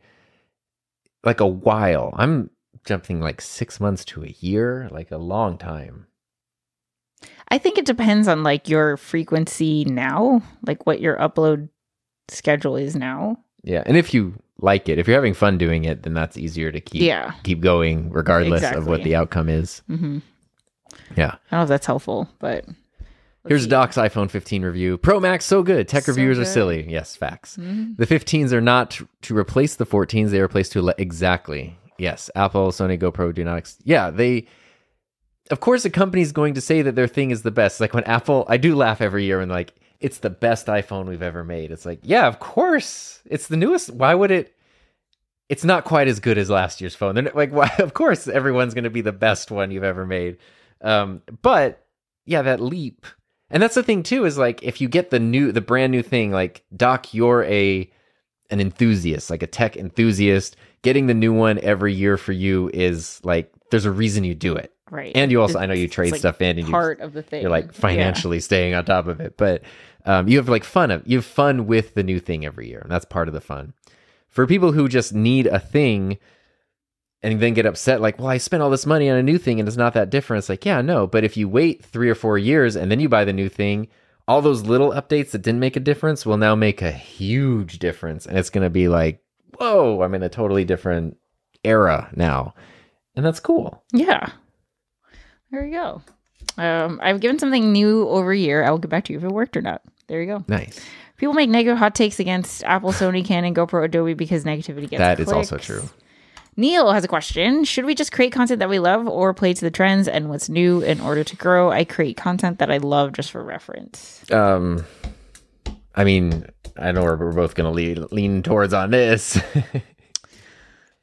like a while. I'm jumping like six months to a year, like a long time. I think it depends on like your frequency now, like what your upload schedule is now. Yeah, and if you like it, if you're having fun doing it, then that's easier to keep Yeah. keep going, regardless of what the outcome is. hmm Yeah. I don't know if that's helpful, but Here's see. Doc's iPhone 15 review. Pro Max so good. Tech So reviewers are silly. Yes, facts. Mhm. The 15s are not to replace the 14s. They replace to le- exactly. Yes, Apple, Sony, GoPro do not. Ex- yeah, they. Of course, a company's going to say that their thing is the best. Like when Apple, I do laugh every year when like it's the best iPhone we've ever made. It's like, yeah, of course, it's the newest. Why would it? It's not quite as good as last year's phone. They're like, why? Of course, everyone's going to be the best one you've ever made. Um, but yeah, that leap, and that's the thing too. Is like if you get the new, the brand new thing, like Doc, you're a an enthusiast, like a tech enthusiast. Getting the new one every year for you is like there's a reason you do it, right. and you also I know you trade like, stuff in, and you part of the thing. you're like Yeah. financially staying on top of it but um, you have like fun of you have fun with the new thing every year and that's part of the fun for people who just need a thing and then get upset like well i spent all this money on a new thing and it's not that different it's like yeah no but if you wait three or four years and then you buy the new thing all those little updates that didn't make a difference will now make a huge difference and it's going to be like whoa i'm in a totally different era now and that's cool Yeah. There you go. Um, I've given something new over a year. I will get back to you if it worked or not. There you go. nice People make negative hot takes against Apple, Sony, Canon, GoPro, Adobe because negativity gets That is also true Neil has a question. Should we just create content that we love or play to the trends and what's new in order to grow? I create content that I love just for reference. Um, I mean, I know we're, we're both going to lean, lean towards on this.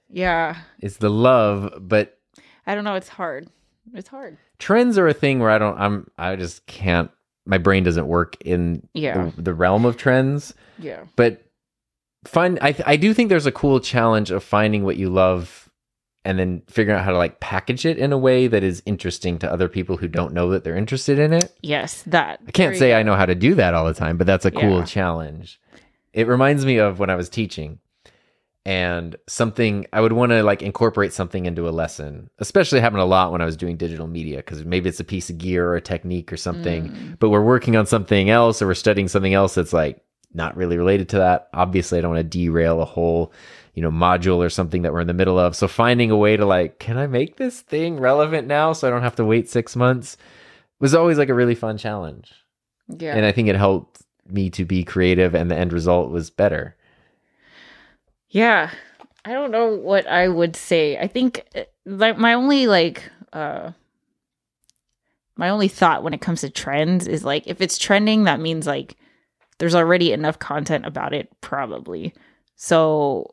Yeah. it's the love, but I don't know. It's hard. It's hard. trends are a thing where I don't. I'm. I just can't. My brain doesn't work in Yeah. the, the realm of trends. Yeah. But find. I I do think there's a cool challenge of finding what you love and then figuring out how to like package it in a way that is interesting to other people who don't know that they're interested in it. Yes, that. I can't say I know how to do that all the time, but that's a cool Yeah. challenge. It reminds me of when I was teaching and something I would want to like incorporate something into a lesson, especially happened a lot when I was doing digital media because maybe it's a piece of gear or a technique or something, Mm. but we're working on something else or we're studying something else that's like not really related to that. Obviously, I don't want to derail a whole, you know, module or something that we're in the middle of. So finding a way to like, can I make this thing relevant now so I don't have to wait six months was always like a really fun challenge. Yeah. And I think it helped me to be creative and the end result was better. Yeah. I don't know what I would say. I think uh, like my only like uh my only thought when it comes to trends is like if it's trending that means like there's already enough content about it probably. So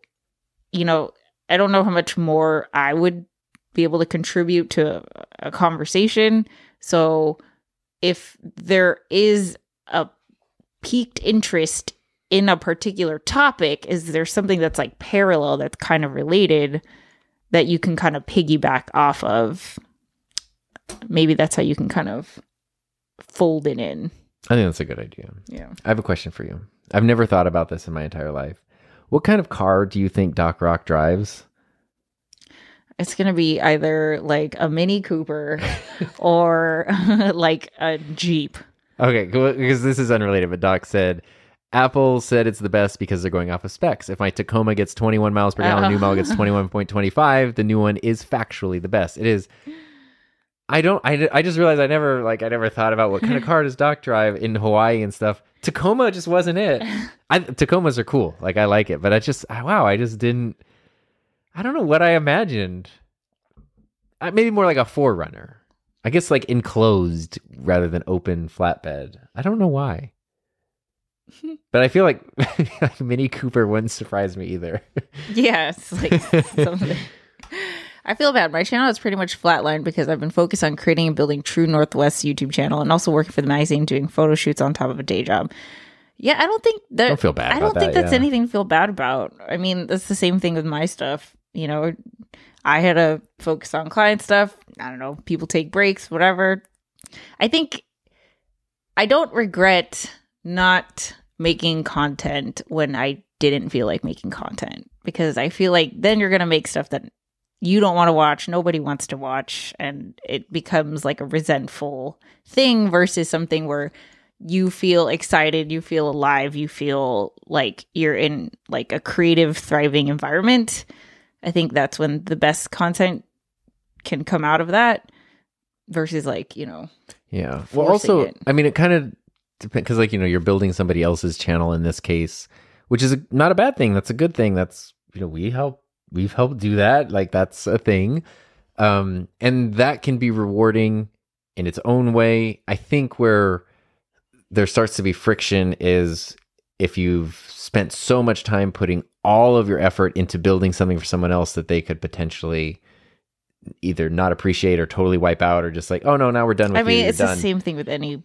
you know, I don't know how much more I would be able to contribute to a, conversation. So if there is a piqued interest in a particular topic is there something that's like parallel that's kind of related that you can kind of piggyback off of maybe that's how you can kind of fold it in I think that's a good idea. yeah I have a question for you. I've never thought about this in my entire life. What kind of car do you think Doc Rock drives? it's gonna be either like a mini cooper or like a jeep Okay, because this is unrelated, but Doc said Apple said it's the best because they're going off of specs. If my Tacoma gets 21 miles per gallon, oh. the new model gets 21.25. The new one is factually the best. It is. I don't. I, I just realized I never like I never thought about what kind of car does Doc drive in Hawaii and stuff. Tacoma just wasn't it. I, Tacomas are cool. Like I like it, but I just wow. I just didn't. I don't know what I imagined. Uh, maybe more like a 4Runner. I guess like enclosed rather than open flatbed. I don't know why. But I feel like Mini Cooper wouldn't surprise me either. yeah it's like something I feel bad. My channel is pretty much flatlined because I've been focused on creating and building True Northwest YouTube channel and also working for the magazine doing photo shoots on top of a day job. Yeah, I don't think that Don't feel bad I don't think that, that's yeah. anything to feel bad about. I mean, that's the same thing with my stuff. You know, I had to focus on client stuff. I don't know, people take breaks, whatever. I think I don't regret not making content when I didn't feel like making content because I feel like then you're going to make stuff that you don't want to watch, nobody wants to watch, and it becomes like a resentful thing versus something where you feel excited, you feel alive, you feel like you're in like a creative, thriving environment. I think that's when the best content can come out of that versus like, you know, Yeah. Well, also, it. I mean, it kind of depends because, like, you know, you're building somebody else's channel in this case, which is a, not a bad thing. That's a good thing. That's you know, we help, we've helped do that. Like, that's a thing, um, and that can be rewarding in its own way. I think where there starts to be friction is if you've spent so much time putting all of your effort into building something for someone else that they could potentially either not appreciate or totally wipe out or just like oh no now we're done with I mean, you're it's done. the same thing with any,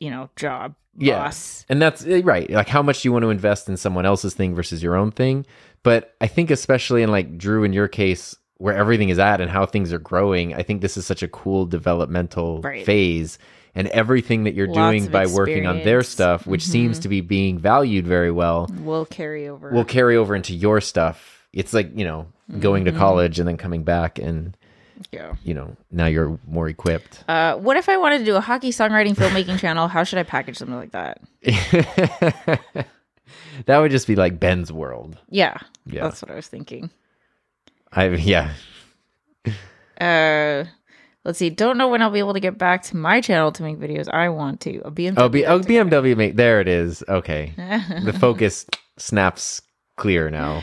you know, job Yeah. boss. And that's eh, right. Like how much do you want to invest in someone else's thing versus your own thing. But I think especially in like Drew in your case, where everything is at and how things are growing, I think this is such a cool developmental Right. phase. And everything that you're Lots doing by working on their stuff, which seems Mhm. to be being valued very well, Will carry over. will carry over into your stuff. It's like, you know, going to Mhm. college and then coming back and, yeah. you know, now you're more equipped. Uh, what if I wanted to do a hockey songwriting filmmaking channel? How should I package something like that? that would just be like Ben's world. Yeah, Yeah. that's what I was thinking. I yeah. Uh, let's see. Don't know when I'll be able to get back to my channel to make videos. I want to. A BMW. Oh, B- oh. BMW make there it is. Okay. The focus snaps clear now.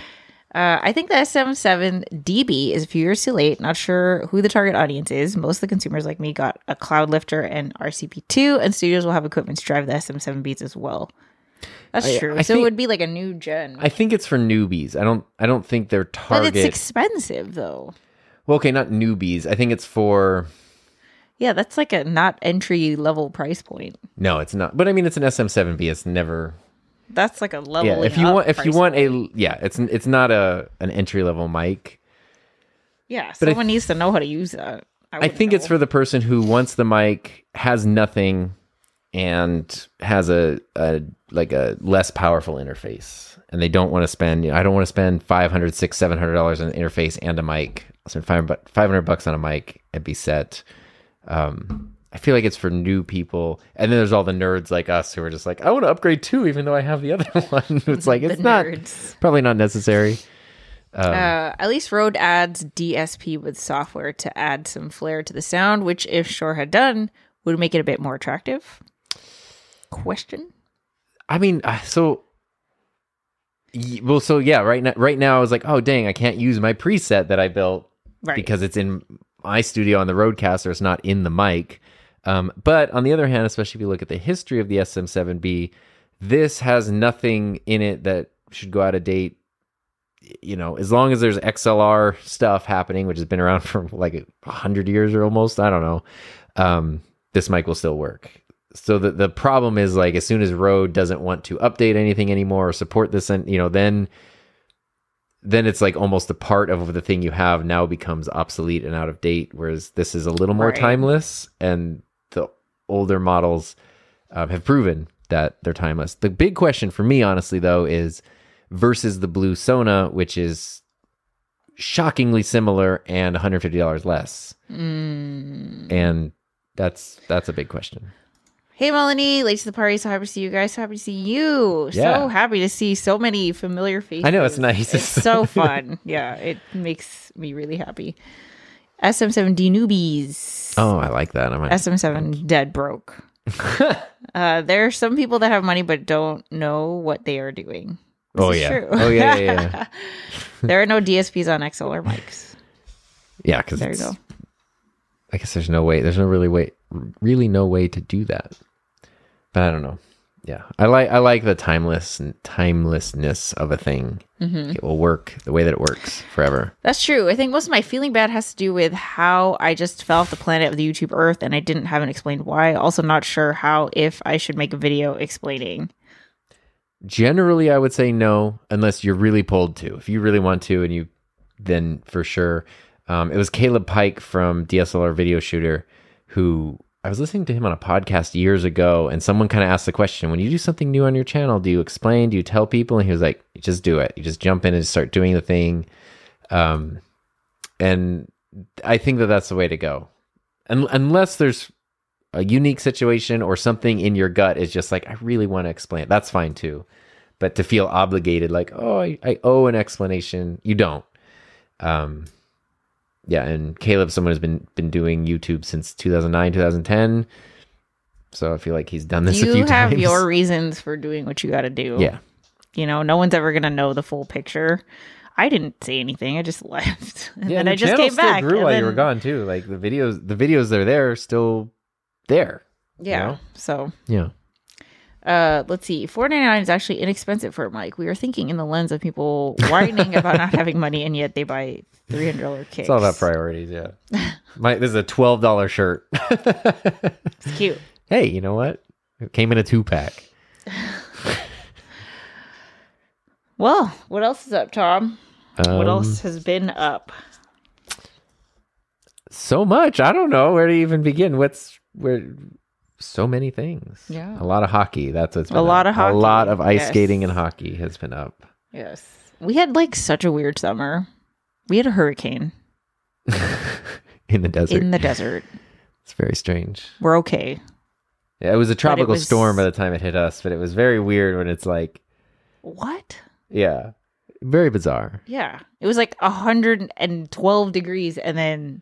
Uh, I think the SM7 DB is a few years too late. Not sure who the target audience is. Most of the consumers like me got a Cloud Lifter and RCP2, and studios will have equipment to drive the SM7Bs as well. That's I- true. I so it would be like a new gen. I think it's for newbies. I don't I don't think they're but it's expensive though. Well, okay, not newbies. I think it's for Yeah, that's like a not entry level price point. No, it's not. But I mean it's an SM7B. It's never That's like a level. Yeah, if you want if you want a yeah, it's it's not a an entry level mic. Yeah, But I someone needs to know how to use that. I wouldn't think it's for the person who wants the mic, has nothing, and has a, a like a less powerful interface, and they don't want to spend. You know, I don't want to spend 500 600 700 dollars on an interface and a mic. I'll spend five bu- 500 bucks on a mic and be set. Um, I feel like it's for new people, and then there's all the nerds like us who are just like, I want to upgrade too, even though I have the other one. it's like it's not nerds. probably not necessary. Um, Uh, at least Rode adds DSP with software to add some flair to the sound, which if Shure had done, would make it a bit more attractive. Question? I mean, uh, so well, so yeah, right now, right now, I was like, oh dang, I can't use my preset that I built Right. because it's in my studio on the Rodecaster. It's not in the mic. Um, but on the other hand, especially if you look at the history of the SM7B, this has nothing in it that should go out of date. You know, as long as there's XLR stuff happening, which has been around for like a hundred years or almost, I don't know. Um, this mic will still work. So the the problem is like as soon as Rode doesn't want to update anything anymore or support this, and you know, then then it's like almost a part of the thing you have now becomes obsolete and out of date. Whereas this is a little more Right. timeless, and the older models uh, have proven that they're timeless. The big question for me, honestly, though, is versus the Blue Sona, which is shockingly similar and $150 less, Mm. and that's that's a big question. Hey, Melanie, late to the party. So happy to see you guys. So happy to see you. Yeah. So happy to see so many familiar faces. I know, it's nice. It's so fun. Yeah, it makes me really happy. SM7D newbies. Oh, I like that. I might, SM7 dead broke. uh, there are some people that have money but don't know what they are doing. This oh yeah, oh yeah, yeah, yeah. there are no DSPs on XLR mics. yeah. Because There you go. I guess there's no way. There's no really way, really no way to do that. But I don't know. Yeah, I like I like the timeless timelessness of a thing. Mm-hmm. It will work the way that it works forever. That's true. I think most of my feeling bad has to do with how I just fell off the planet of the YouTube Earth and I didn't haven't explained why. Also, not sure how if I should make a video explaining. Generally, I would say no, unless you're really pulled to. If you really want to, and you, then for sure. Um, it was Caleb Pike from DSLR Video Shooter who I was listening to him on a podcast years ago, and someone kind of asked the question: When you do something new on your channel, do you explain? Do you tell people? And he was like, "You just do it. You just jump in and start doing the thing." Um, and I think that that's the way to go, Un- unless there's a unique situation or something in your gut is just like I really want to explain it. That's fine too. But to feel obligated, like oh, I, I owe an explanation, you don't. Um, yeah, and Caleb, someone who's been been doing YouTube since 2009, 2010. So I feel like he's done this a you have times. your reasons for doing what you got to do. yeah, You know, no one's ever going to know the full picture. I didn't say anything. I just left. And yeah. then and I just came still back. Grew while you were gone too. Like the videos, the videos that are there still there. Yeah. know? So Yeah. Uh, let's see. Four ninety nine is actually inexpensive for a mic. We are thinking in the lens of people whining about not having money, and yet they buy three hundred dollar kicks. It's all about priorities. Yeah. My this is a twelve dollar shirt. It's cute. hey, you know what? It came in a two pack. Well, what else is up, Tom? what Um, else has been up? So much. I don't know where to even begin. What's where? So many things. Yeah. A lot of hockey. That's what's been A lot of hockey, A lot of ice yes. skating and hockey has been up. Yes, we had like such a weird summer. We had a hurricane in the desert. in the desert. it's very strange. We're okay. Yeah, it was a tropical was- storm by the time it hit us, but it was very weird when it's like, What? yeah, very bizarre. Yeah, it was like hundred and twelve degrees, and then,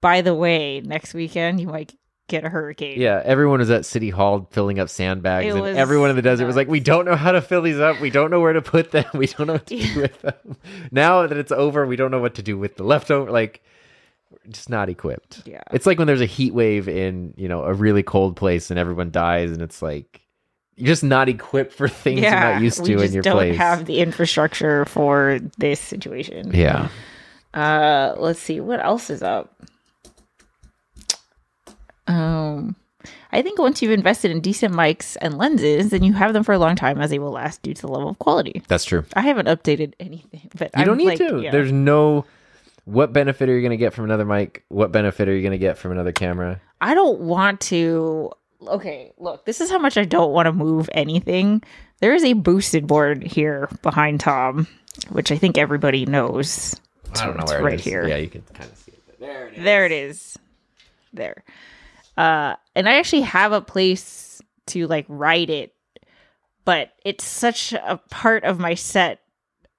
by the way, next weekend you might get a hurricane. Yeah, everyone was at City Hall filling up sandbags, It and everyone in the desert was like, "We don't know how to fill these up. We don't know where to put them. We don't know what to do with them." Now that it's over, we don't know what to do with the leftover. Like, we're just not equipped. Yeah. it's like when there's a heat wave in you know a really cold place and everyone dies, and it's like you're just not equipped for things you're not used to in your don't place. have the infrastructure for this situation. yeah, Uh, let's see what else is up. Um, I think once you've invested in decent mics and lenses, then you have them for a long time, as they will last due to the level of quality. that's true. I haven't updated anything, but You I'm don't need like, to. yeah. There's no what benefit are you going to get from another mic? What benefit are you going to get from another camera? I don't want to. Okay, look, this is how much I don't want to move anything. There is a boosted board here behind Tom, which I think everybody knows. I don't know It's where right it is. here. Yeah, you can kind of see it. There it is. There it is. There. Uh and I actually have a place to like write it, but it's such a part of my set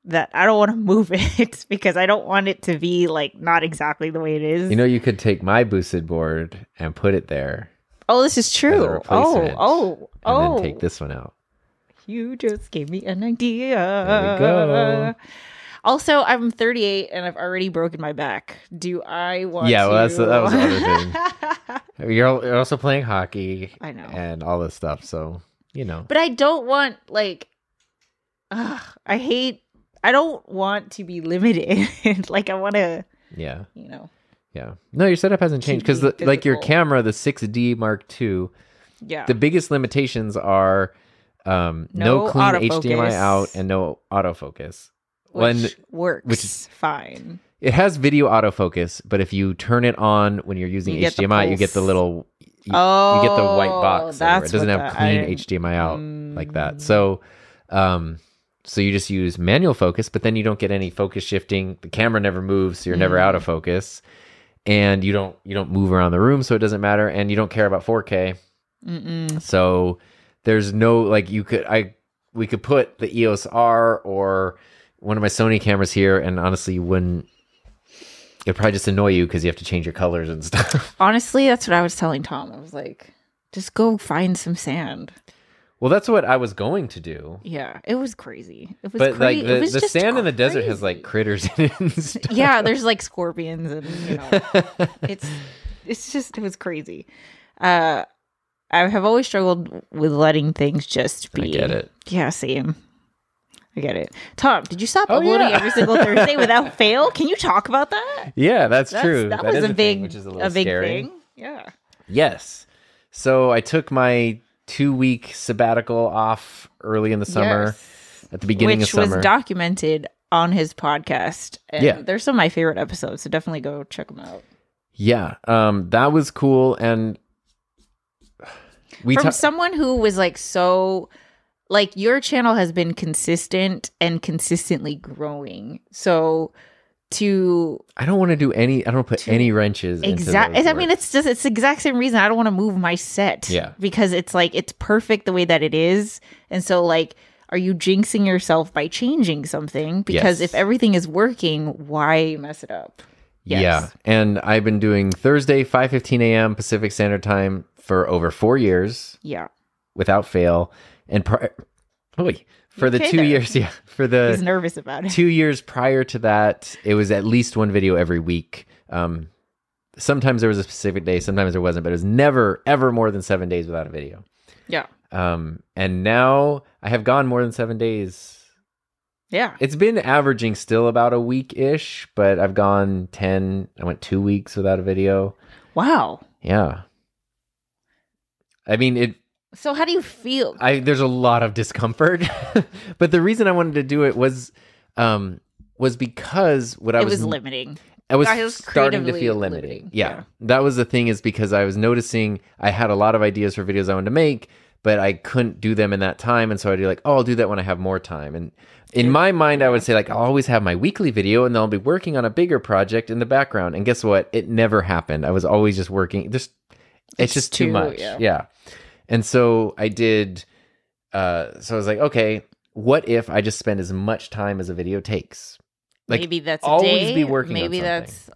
that I don't want to move it because I don't want it to be like not exactly the way it is. You know, you could take my boosted board and put it there, oh, this is true. Oh, oh, and oh. then take this one out. You just gave me an idea. There we go. Also, I'm 38 and I've already broken my back. Do I want Yeah, to? that's- that was the other thing. You're, you're also playing hockey I know. and all this stuff, so you know. but I don't want like ugh, I hate I don't want to be limited. like I want to, Yeah, you know. yeah. No, your setup hasn't changed because like your camera, the 6D Mark II, Yeah. the biggest limitations are um, no, No clean autofocus. HDMI out and no autofocus. which when works which is- fine. It has video autofocus, but if you turn it on when you're using You HDMI, you get the little you, you Oh, get the white box. that's It doesn't have I clean didn't- HDMI out like Mm. that. So, um, so you just use manual focus, but then you don't get any focus shifting. The camera never moves, so you're never Mm. out of focus, and you don't you don't move around the room, so it doesn't matter, and you don't care about 4K. Mm-mm. So there's no like you could I we could put the EOS R or one of my Sony cameras here, and honestly, you wouldn't. It'd probably just annoy you because you have to change your colors and stuff. Honestly, that's what I was telling Tom. I was like, just go find some sand. well, that's what I was going to do, Yeah, it was crazy. It was but cra- like the, the sand in the desert has like critters in it and stuff. yeah, there's like scorpions and you know, it's it's just it was crazy. Uh I have always struggled with letting things just be. I get it. Yeah, same. I get it. Tom, did you stop Oh, uploading yeah. every single Thursday without fail? Can you talk about that? Yeah, that's, That's- true. That, That was a thing, big, is a a, big scary. thing. Yeah. Yes. So I took my two week sabbatical off early in the summer, Yes. at the beginning Which of summer. Which was documented on his podcast. And Yeah. There's some of my favorite episodes, so definitely go check them out. yeah, um, that was cool, and we From ta- someone who was like so like your channel has been consistent and consistently growing. So to I don't want to do any. I don't put any wrenches. exactly I mean it's just it's the exact same reason I don't want to move my set. Yeah. Because it's like it's perfect the way that it is. And so like are you jinxing yourself by changing something? Because Yes. if everything is working, why mess it up? Yes. Yeah, and I've been doing Thursday five fifteen a.m. Pacific Standard Time for over four years Yeah. without fail, and Oy. for the two there. years, yeah, for He's the nervous about it. two years prior to that, it was at least one video every week. Um, sometimes there was a specific day, sometimes there wasn't, but it was never ever more than seven days without a video. Yeah. Um, and now I have gone more than seven days Yeah. It's been averaging still about a week ish, but I've gone 10, I went two weeks without a video. Wow. Yeah. I mean, it, So how do you feel? I, there's a lot of discomfort, but the reason I wanted to do it was, um, was because what I it was, was limiting. I was was starting to feel limiting. limiting. Yeah. Yeah. That was the thing is because I was noticing I had a lot of ideas for videos I wanted to make, but I couldn't do them in that time. And so I'd be like, oh, I'll do that when I have more time. And in my mind, I would say, like, I'll always have my weekly video and then I'll be working on a bigger project in the background. And guess what? It never happened. I was always just working. Just, it's, It's just too, too- much. yeah. yeah. And so I did, uh, so I was like, okay, what if I just spend as much time as a video takes? Like, maybe that's always day, be working Maybe that's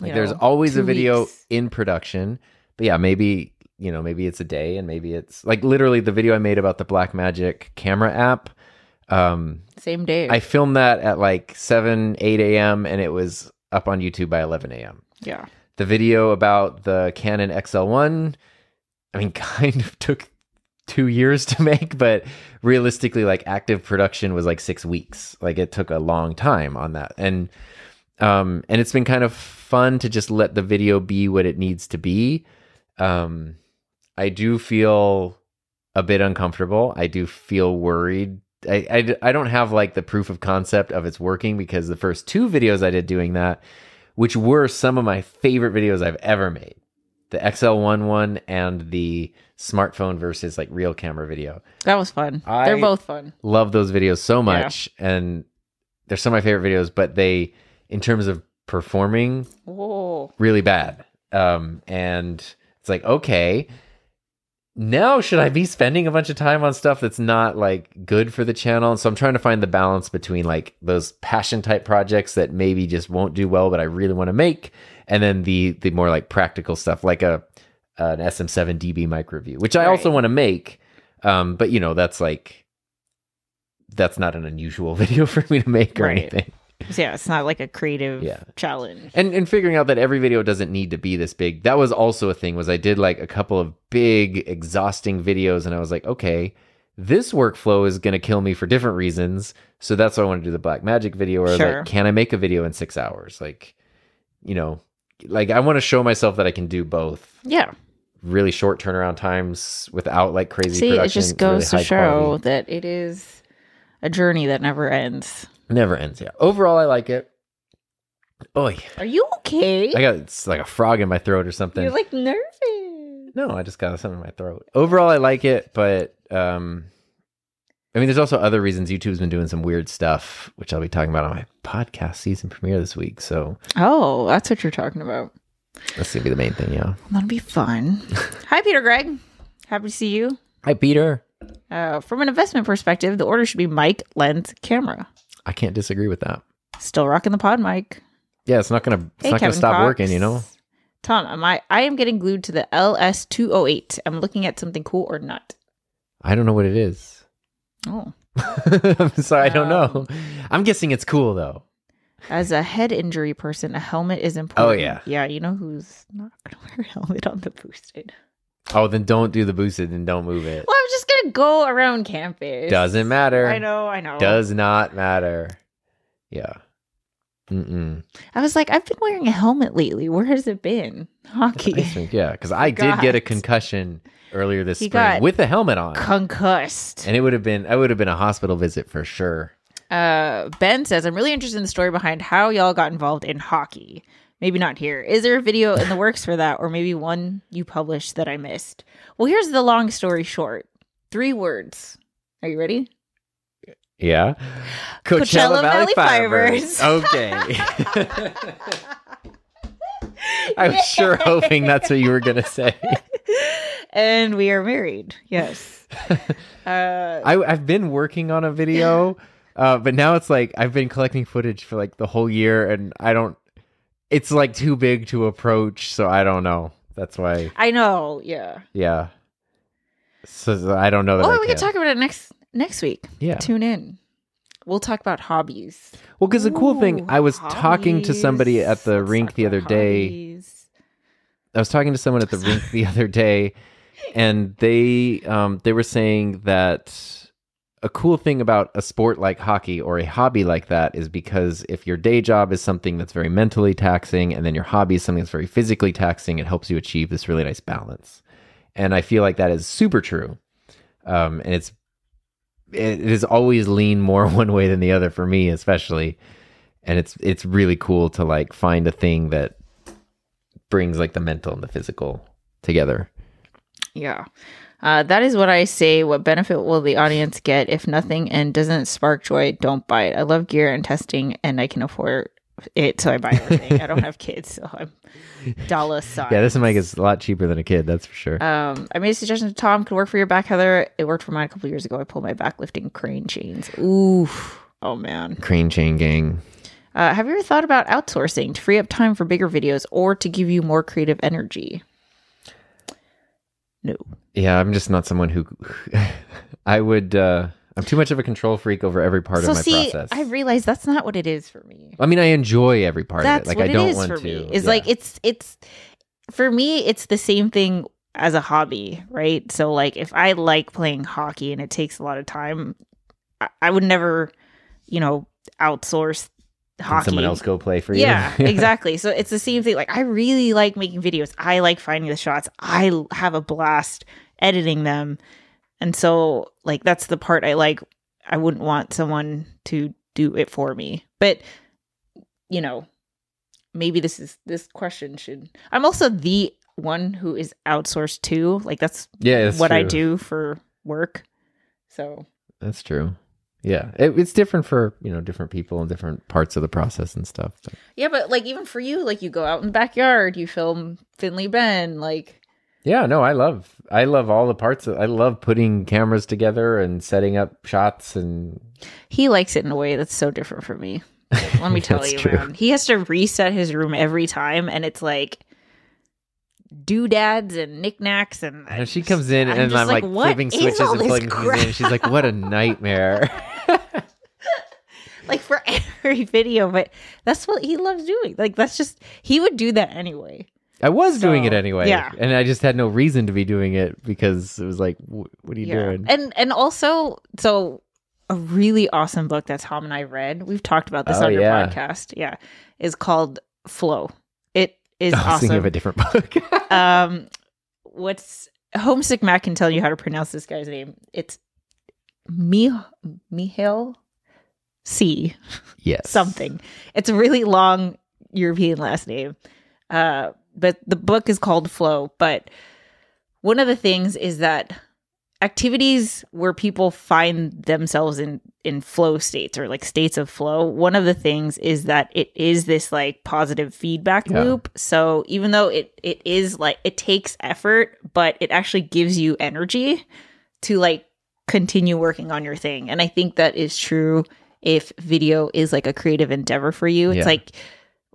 like there's always a video weeks. in production but yeah maybe you know maybe it's a day and maybe it's like literally the video i made about the Blackmagic camera app um same day. i filmed that at like 7 8 a.m and it was up on youtube by 11 a.m yeah. the video about the canon xl1 i mean kind of took two years to make but realistically like active production was like six weeks. Like it took a long time on that. And um and it's been kind of fun to just let the video be what it needs to be. Um i do feel a bit uncomfortable. I do feel worried. I, I I don't have like the proof of concept of it's working because the first two videos I did doing that, which were some of my favorite videos I've ever made, the XL1 one and the smartphone versus like real camera video. That was fun. I- They're both fun. Love those videos so much, and they're some of my favorite videos. But they, in terms of performing, Whoa. really bad. Um, and it's like, okay, now should I be spending a bunch of time on stuff that's not like good for the channel? And so I'm trying to find the balance between like those passion type projects that maybe just won't do well, but I really want to make, and then the the more like practical stuff, like a an SM7 DB mic review, which I also want to make. Um, but you know, that's like that's not an unusual video for me to make or Right. anything. So yeah, it's not like a creative Yeah. challenge. and and figuring out that every video doesn't need to be this big that was also a thing was i did like a couple of big exhausting videos and i was like okay this workflow is going to kill me for different reasons so that's why i want to do the Blackmagic video or Sure. like can i make a video in six hours like you know like i want to show myself that i can do both Yeah. really short turnaround times without like crazy See, it just goes really to show quality. that it is a journey that never ends. never ends yeah overall i like it oh Are you okay? i got it's like a frog in my throat or something You're like nervous. No, I just got something in my throat. Overall, I like it, but um, I mean, there's also other reasons. YouTube's been doing some weird stuff, which I'll be talking about on my podcast season premiere this week. So Oh, that's what you're talking about. that's gonna be the main thing. Yeah. That'll be fun. Hi, Peter Greg. Happy to see you. Hi, Peter. Uh, from an investment perspective, the order should be mic, lens, camera. I can't disagree with that. Still rocking the PodMic. Yeah, it's not gonna it's Hey, not gonna stop Cox. working. You know. Tom, am I? I am getting glued to the LS208. I'm looking at something cool or not. I don't know what it is. Oh, sorry, I don't Um, know. I'm guessing it's cool though. as a head injury person, a helmet is important. Oh, yeah. yeah. You know who's not gonna wear a helmet on the boosted? Oh, then don't do the boosted and don't move it. Well, I'm just gonna go around campus. Doesn't matter. I know. I know. Does not matter. Yeah. Mm-mm. I was like, I've been wearing a helmet lately. Where has it been? Hockey. Rink, yeah, because I did get a concussion earlier this He spring with a helmet on, Concussed. and it would have been I would have been a hospital visit for sure. Uh, ben says, I'm really interested in the story behind how y'all got involved in hockey. Maybe not here. Is there a video in the works for that, or maybe one you published that I missed? Well, here's the long story short three words. Are you ready? Yeah, Coachella Valley Firebirds. Okay, I was sure hoping that's what you were gonna say. and we are married. Yes. Uh, I, I've been working on a video, uh, but now it's like I've been collecting footage for like the whole year, and I don't. It's like too big to approach, so I don't know. That's why, I know. Yeah. yeah. So I don't know that. Oh, I we can. can talk about it next next week. Yeah. Tune in. We'll talk about hobbies. Well, because the cool thing, I was talking to somebody at the Let's rink the other day. hobbies. I was talking to someone at the rink the other day, and they um, they were saying that a cool thing about a sport like hockey or a hobby like that is because if your day job is something that's very mentally taxing, and then your hobby is something that's very physically taxing, it helps you achieve this really nice balance. And I feel like that is super true, um, and it's it it has always leaned more one way than the other for me, especially. And it's it's really cool to like find a thing that brings like the mental and the physical together. Yeah. Uh, that is what I say. What benefit will the audience get if nothing and doesn't spark joy? Don't buy it. I love gear and testing, and I can afford it, so I buy everything. I don't have kids, so I'm dollar sign. Yeah, this mic is a lot cheaper than a kid, that's for sure. Um, I made a suggestion to Tom could work for your back, Heather. It worked for mine a couple years ago. I pulled my back lifting crane chains. Oof. Oh man. Crane chain gang. Uh, have you ever thought about outsourcing to free up time for bigger videos or to give you more creative energy? No. Yeah, I'm just not someone who I would uh I'm too much of a control freak over every part so of my see, process. I realize that's not what it is for me. I mean, I enjoy every part That's of it. Like what I don't is want for to. me. Is yeah. like it's it's for me. It's the same thing as a hobby, right? So like if I like playing hockey and it takes a lot of time, I, I would never, you know, outsource Can hockey. someone else go play for you. Yeah, exactly. So it's the same thing. Like I really like making videos. I like finding the shots. I have a blast editing them. And so like that's the part I like I wouldn't want someone to do it for me. But you know, maybe this is this question should. I'm also the one who is outsourced too. Like that's Yeah, that's what I do for work. So That's true. Yeah, it, it's different for you know different people and different parts of the process and stuff. But yeah, but like even for you, like you go out in the backyard, you film Finley Ben, like yeah, no, I love I love all the parts. Of, I love putting cameras together and setting up shots and he likes it in a way that's so different from me. Let me tell you, man. He has to reset his room every time, and it's like doodads and knickknacks and And she comes in I'm and I'm like, what flipping switches and plugging things in. She's like, "What a nightmare!" like for every video, but that's what he loves doing. Like that's just he would do that anyway. I was doing it anyway, yeah. and I just had no reason to be doing it because it was like, "Wh- "What are you doing?" And and also so a really awesome book that Tom and I read. We've talked about this Oh, on your yeah. podcast. Yeah. Is called Flow. It is I was thinking of a different book. um what's Homesick Mac can tell you how to pronounce this guy's name. It's Mi Mihail C yes, something. It's a really long European last name. Uh, but the book is called Flow. But one of the things is that activities where people find themselves in in flow states or like states of flow one of the things is that it is this like positive feedback Yeah. loop so even though it it is like it takes effort but it actually gives you energy to like continue working on your thing and i think that is true if video is like a creative endeavor for you it's Yeah. like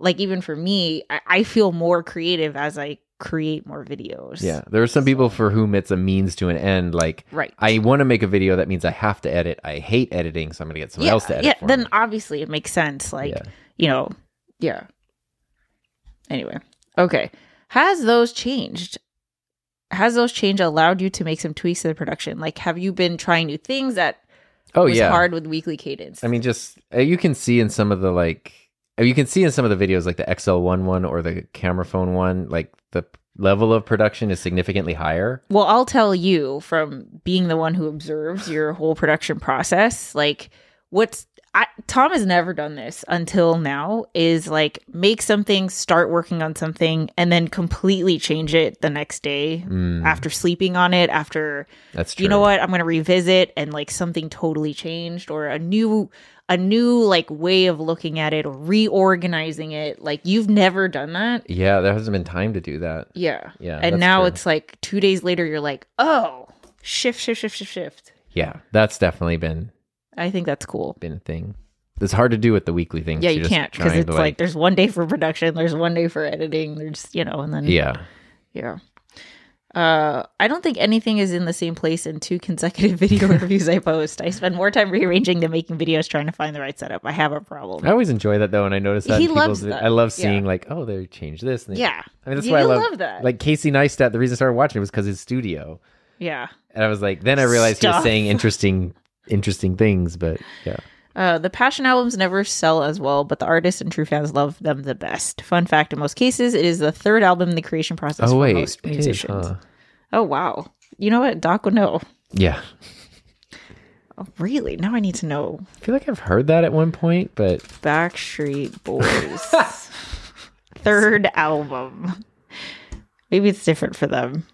like even for me I, I feel more creative as i create more videos Yeah, there are some people for whom it's a means to an end. Like, right I want to make a video that means I have to edit. I hate editing, so I'm going to get someone yeah, else to edit. yeah then me. obviously it makes sense like Yeah. you know yeah anyway okay has those changed has those change allowed you to make some tweaks to the production like have you been trying new things that oh was yeah, hard with weekly cadence I mean, just uh, you can see in some of the like, you can see in some of the videos, like the XL1 one or the camera phone one, like the level of production is significantly higher. well i'll tell you from being the one who observes your whole production process like what's I, Tom has never done this until now is like make something, start working on something, and then completely change it the next day Mm, after sleeping on it, after that's true. you know what i'm gonna revisit and like something totally changed or a new a new like way of looking at it or reorganizing it like you've never done that Yeah, there hasn't been time to do that. yeah Yeah, and now true. it's like two days later you're like oh shift shift shift shift shift Yeah, that's definitely been i think that's cool been a thing. It's hard to do with the weekly thing. yeah you can't because it's to, like there's one day for production there's one day for editing there's you know and then yeah, yeah uh i don't think anything is in the same place in two consecutive video reviews i post i spend more time rearranging than making videos trying to find the right setup i have a problem I always enjoy that though, and I notice that He loves that. I love Yeah. seeing like, oh, they changed this. and they- yeah I mean that's You why I love, love that. Like Casey Neistat, the reason I started watching it was because his studio, yeah and I was like, then I realized he was saying interesting, interesting things. But yeah, Uh, the Passion albums never sell as well, but the artists and true fans love them the best. Fun fact: in most cases, it is the third album in the creation process oh for wait, most is, musicians. huh? Oh wow! You know what? Doc would know. Yeah, Oh, really? Now I need to know. I feel like I've heard that at one point, but Backstreet Boys third album. Maybe it's different for them.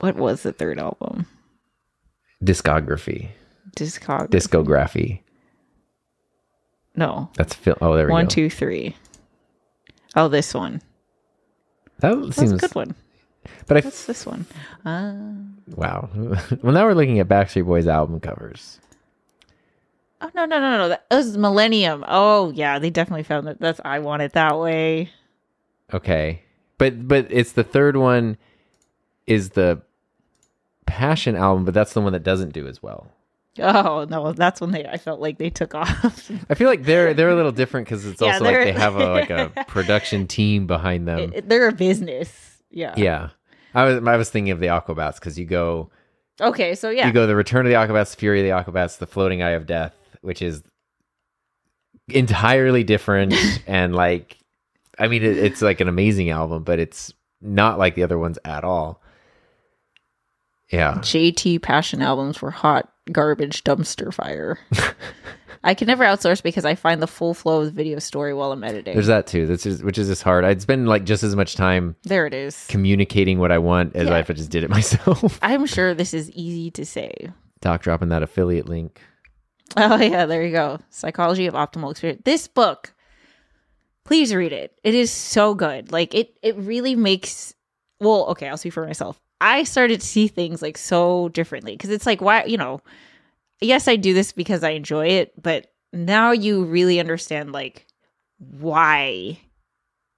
What was the third album? Discography, Discog. discography. no. That's fil- oh, there we One, go. two, three. Oh, this one. That That's seems a good one. But I What's this one? Uh, wow. well, now we're looking at Backstreet Boys album covers. Oh no no no no! That was Millennium. Oh yeah, they definitely found that. That's I want it that way. Okay, but but it's the third one is the Passion album, but that's the one that doesn't do as well. Oh no, that's when they. I felt like they took off. I feel like they're they're a little different because it's Yeah, also like they're- have a like a production team behind them. It- they're a business. Yeah. yeah, I was I was thinking of the Aquabats because you go Okay, so yeah, you go the Return of the Aquabats, Fury of the Aquabats, the Floating Eye of Death, which is entirely different and like I mean it, it's like an amazing album, but it's not like the other ones at all. Yeah. JT Passion albums were hot garbage dumpster fire. I can never outsource because I find the full flow of the video story while I'm editing. There's that too. That's just, which is just hard. I'd spend like just as much time there it is. communicating what I want as Yeah. if I just did it myself. I'm sure this is easy to say. Doc dropping that affiliate link. Oh yeah, there you go. Psychology of Optimal Experience. This book, please read it. It is so good. Like it it really makes well, okay, I'll speak for myself. I started to see things like so differently because it's like why, you know, yes, I do this because I enjoy it, but now you really understand like why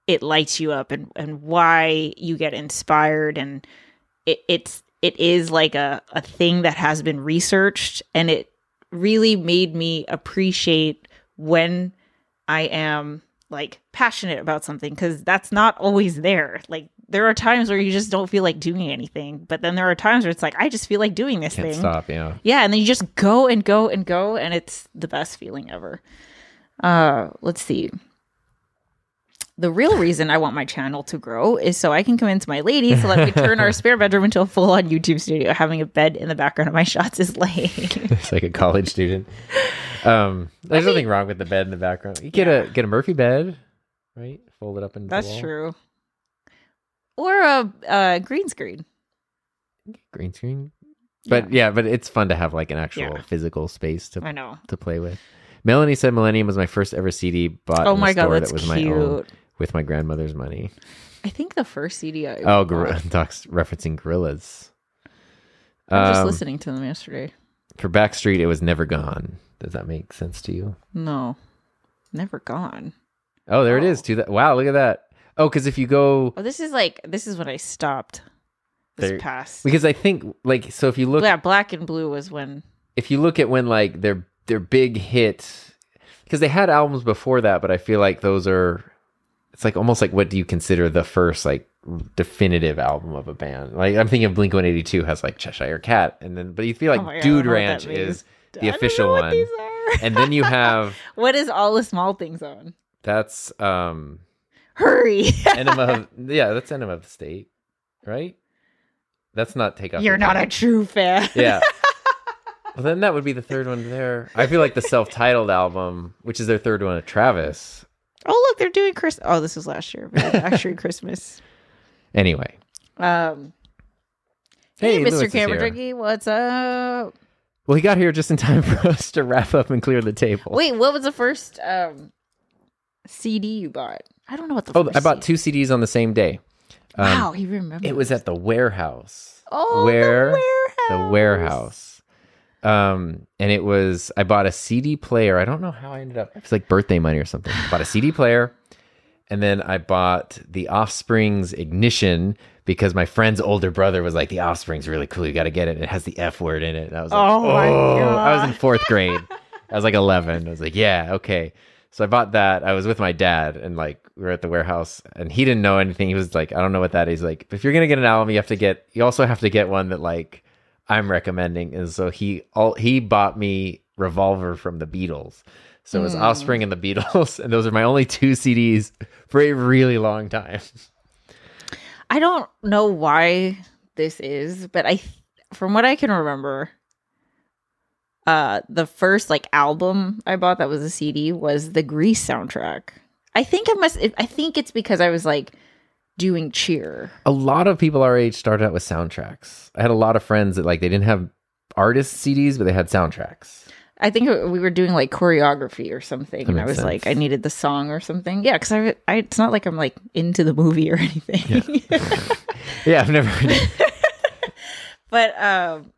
it lights you up and and why you get inspired and it, it's it is like a, a thing that has been researched and it really made me appreciate when I am like passionate about something because that's not always there. Like there are times where you just don't feel like doing anything, but then there are times where it's like I just feel like doing this Can't thing. stop. Yeah. Yeah, and then you just go and go and go, and it's the best feeling ever. Uh, let's see. The real reason I want my channel to grow is so I can convince my ladies to let me turn our spare bedroom into a full on YouTube studio. Having a bed in the background of my shots is lame. It's like a college student. Um, there's nothing wrong with the bed in the background. You get a get a Murphy bed, right? Fold it up into the That's true. Or a, a green screen. Green screen. But yeah. but it's fun to have like an actual Yeah. physical space to I know. to play with. Melanie said Millennium was my first ever CD bought Oh my god, that was cute. my own with my grandmother's money. I think the first CD I Oh, gor- Doc's referencing Gorillaz. I was just Um, listening to them yesterday. For Backstreet, it was never gone. Does that make sense to you? No, never gone. Oh, there it is. Oh. To that. Wow, look at that. Oh, because if you go, Oh, this is like this is when I stopped. This There- past. because I think like so if you look yeah, black and blue was when. if you look at when like their their big hit because they had albums before that, but I feel like those are it's like almost like what do you consider the first like definitive album of a band? Like I'm thinking of Blink 182 has like Cheshire Cat, and then but you feel like Oh my God, I Dude don't know what Ranch means. is I the don't official know what one, these are. and then you have what is all the small things on? that's um Hurry! Enema of yeah that's Enema of the State, right? That's not Take Off. You're Your not a true fan. yeah. Well, then that would be the third one there. I feel like the self-titled album, which is their third one, of Travis. Oh look, they're doing Chris. Oh, this was last year. but Actually, Christmas. Anyway, Um. Hey, Hey, Mr. Camera what's up? well, he got here just in time for us to wrap up and clear the table. Wait, what was the first um CD you bought? I don't know what the. oh, I bought two CDs on the same day. Um, wow, he remembers. It was at the warehouse. oh where- the warehouse. The warehouse. Um, and it was I bought a CD player. I don't know how I ended up. It was like birthday money or something. I bought a CD player, and then I bought the Offspring's Ignition because my friend's older brother was like, "The Offspring's really cool. You got to get it. It has the F word in it." And I was like, Oh my I was in fourth grade. I was like 11. I was like, "Yeah, okay." So I bought that. I was with my dad, and like we were at the warehouse, and he didn't know anything. He was like, "I don't know what that is." Like, "If you're gonna get an album, you have to get. You also have to get one that like I'm recommending." And so he all he bought me Revolver from the Beatles. So it was Hmm. Offspring and the Beatles, and those are my only two CDs for a really long time. I don't know why this is, but I, from what I can remember, uh, the first like album I bought that was a CD was the Grease soundtrack. I think I must. I think it's because I was like doing cheer. A lot of people our age started out with soundtracks. I had a lot of friends that like they didn't have artist CDs, but they had soundtracks. I think we were doing like choreography or something, and I was like. I needed the song or something. Yeah, because I, I, it's not like I'm like into the movie or anything. Yeah, I've never but um,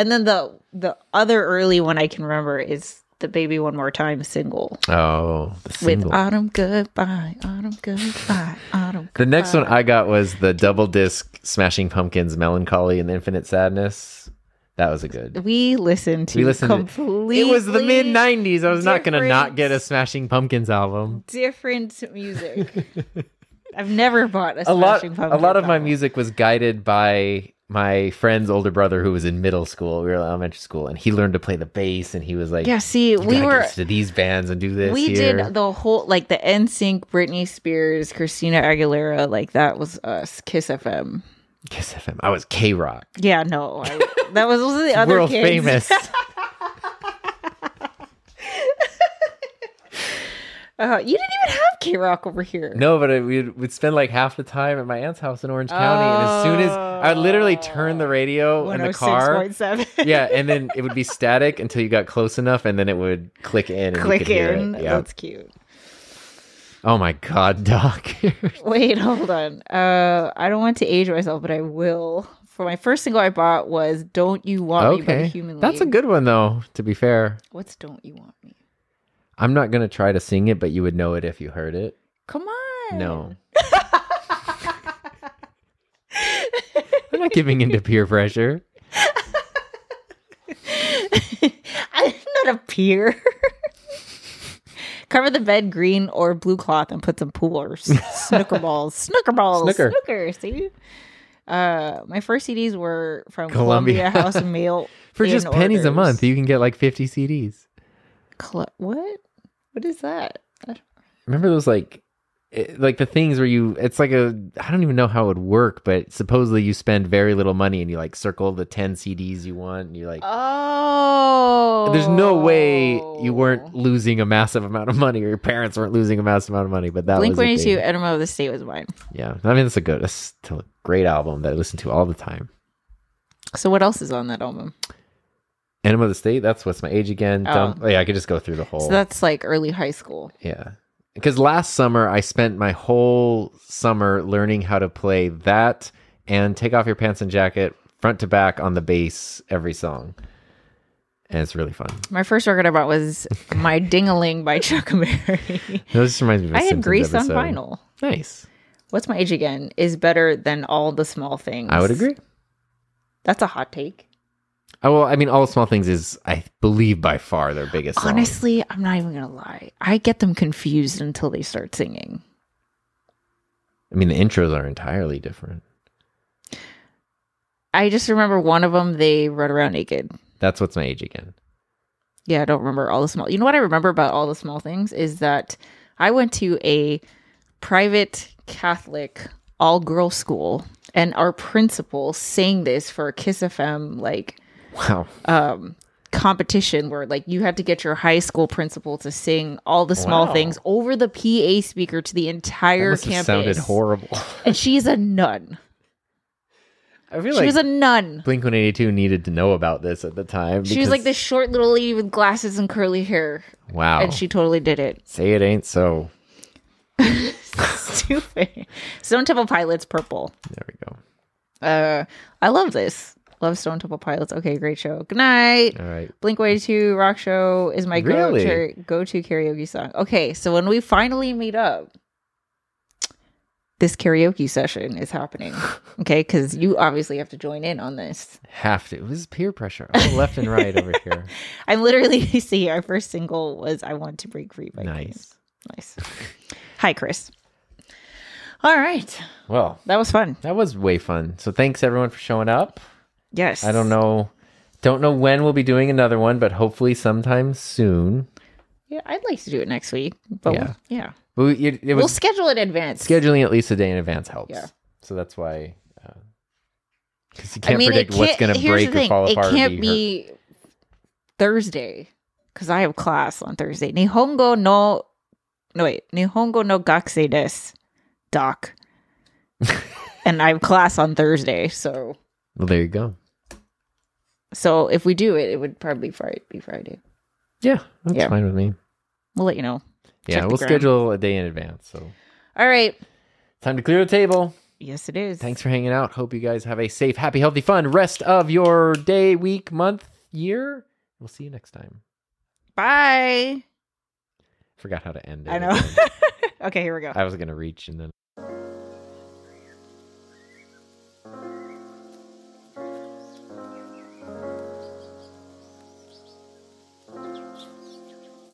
and then the the other early one I can remember is the "Baby One More Time" single. Oh, the single. with autumn goodbye, autumn goodbye, autumn. the next one. I got was the double disc Smashing Pumpkins Mellon Collie and Infinite Sadness. That was a good. we listened to We listened to- completely. It was the mid 90s. I was not going to not get a Smashing Pumpkins album. different music. I've never bought a, A lot Smashing a lot of my music was guided by my friend's older brother who was in middle school. We were in elementary school and he learned to play the bass and he was like Yeah, see, we were to these bands and do this we here." did the whole like the NSYNC, Britney Spears, Christina Aguilera, like that was us. Kiss FM. Kiss FM. I was KROQ. Yeah, no, I, that was are the other World kids. famous. Uh, you didn't even have KROQ over here. No, but I, we'd, we'd spend like half the time at my aunt's house in Orange County, and as soon as I would literally turn the radio in the car, 106.7. yeah, and then it would be static until you got close enough, and then it would click in. And you Click in. It. Yeah. That's cute. Oh my god, Doc. Wait, hold on. Uh, I don't want to age myself, but I will. For my first single I bought was "Don't You Want Me" by okay, Human that's a good one though. To be fair, What's "Don't You Want Me"? I'm not gonna try to sing it, but you would know it if you heard it. Come on. No. I'm not giving into peer pressure. I'm not a peer. Cover the bed green or blue cloth and put some poolers, snooker balls, snooker balls, Snooker. snooker. See, uh, my first CDs were from Columbia. Columbia House Mail For just pennies a month, you can get like 50 CDs. Cl- what? What is that? Remember those like it, like the things where you it's like a I don't even know how it would work, but supposedly you spend very little money and you like circle the 10 CDs you want and you like Oh, there's no way you weren't oh. losing a massive amount of money or your parents weren't losing a massive amount of money, but that Blink was a One Eighty Two. thing. Enema of the State was mine. Yeah. I mean it's a good it's a great album that I listen to all the time. So what else is on that album? Enema of the State, that's what's my age again. Oh. Dumb, oh, yeah, I could just go through the whole So that's like early high school. Yeah. Because last summer I spent my whole summer learning how to play that and take off your pants and jacket front to back on the bass every song. And it's really fun. My first record I bought was My Dingaling by Chuck Berry. This reminds me of I had Grease on vinyl. Nice. What's my age again? Is better than all the small things. I would agree. That's a hot take. Oh, well, I mean, All the Small Things is, I believe, by far their biggest song. Honestly, I'm not even gonna lie. I get them confused until they start singing. I mean, the intros are entirely different. I just remember one of them. They run around naked. That's what's my age again. Yeah, I don't remember all the small. You know what I remember about all the small things is that I went to a private Catholic all girl school, and our principal sang this for a Kiss FM like Wow. um competition where like you had to get your high school principal to sing all the small Wow. things over the PA speaker to the entire have campus. sounded horrible. And she's a nun. I feel She like was a nun. Blink 182 needed to know about this at the time. She was like this short little lady with glasses and curly hair, Wow. and she totally did it. Say it ain't so. Stupid. Stone Temple Pilots, purple. There we go. Uh, I love this. Love Stone Temple Pilots. Okay, great show. Good night. All right. Blink Way Two Rock Show is my Really? go to karaoke song. Okay, so when we finally meet up, this karaoke session is happening. Okay, because you obviously have to join in on this. Have to. This is peer pressure. All left and right over here. I'm literally see our first single was "I Want to Break Free" by Queen. Nice. Nice. Hi, Chris. All right, Well, that was fun. that was way fun. So thanks everyone for showing up. Yes. I don't know. Don't know when we'll be doing another one, but hopefully sometime soon. Yeah, I'd like to do it next week, but Yeah. yeah, yeah. But we- it, it we'll schedule it in advance. scheduling at least a day in advance helps. Yeah. So that's why. Uh, because you can't I mean, predict what's can't- going to break or fall It apart. or can't hurt. be Thursday because I have class on Thursday. Nihongo no, no wait, Nihongo no gakusei desu, doc, and I have class on Thursday. So, Well, there you go. So if we do it, it would probably Friday, be Friday. Yeah, that's Yeah. fine with me. We'll let you know. Yeah, Check we'll schedule a day in advance. So All right. time to clear the table. Yes, it is. Thanks for hanging out. Hope you guys have a safe, happy, healthy, fun rest of your day, week, month, year. We'll see you next time. Bye. Forgot how to end it. I know. okay, here we go. I was gonna reach and then.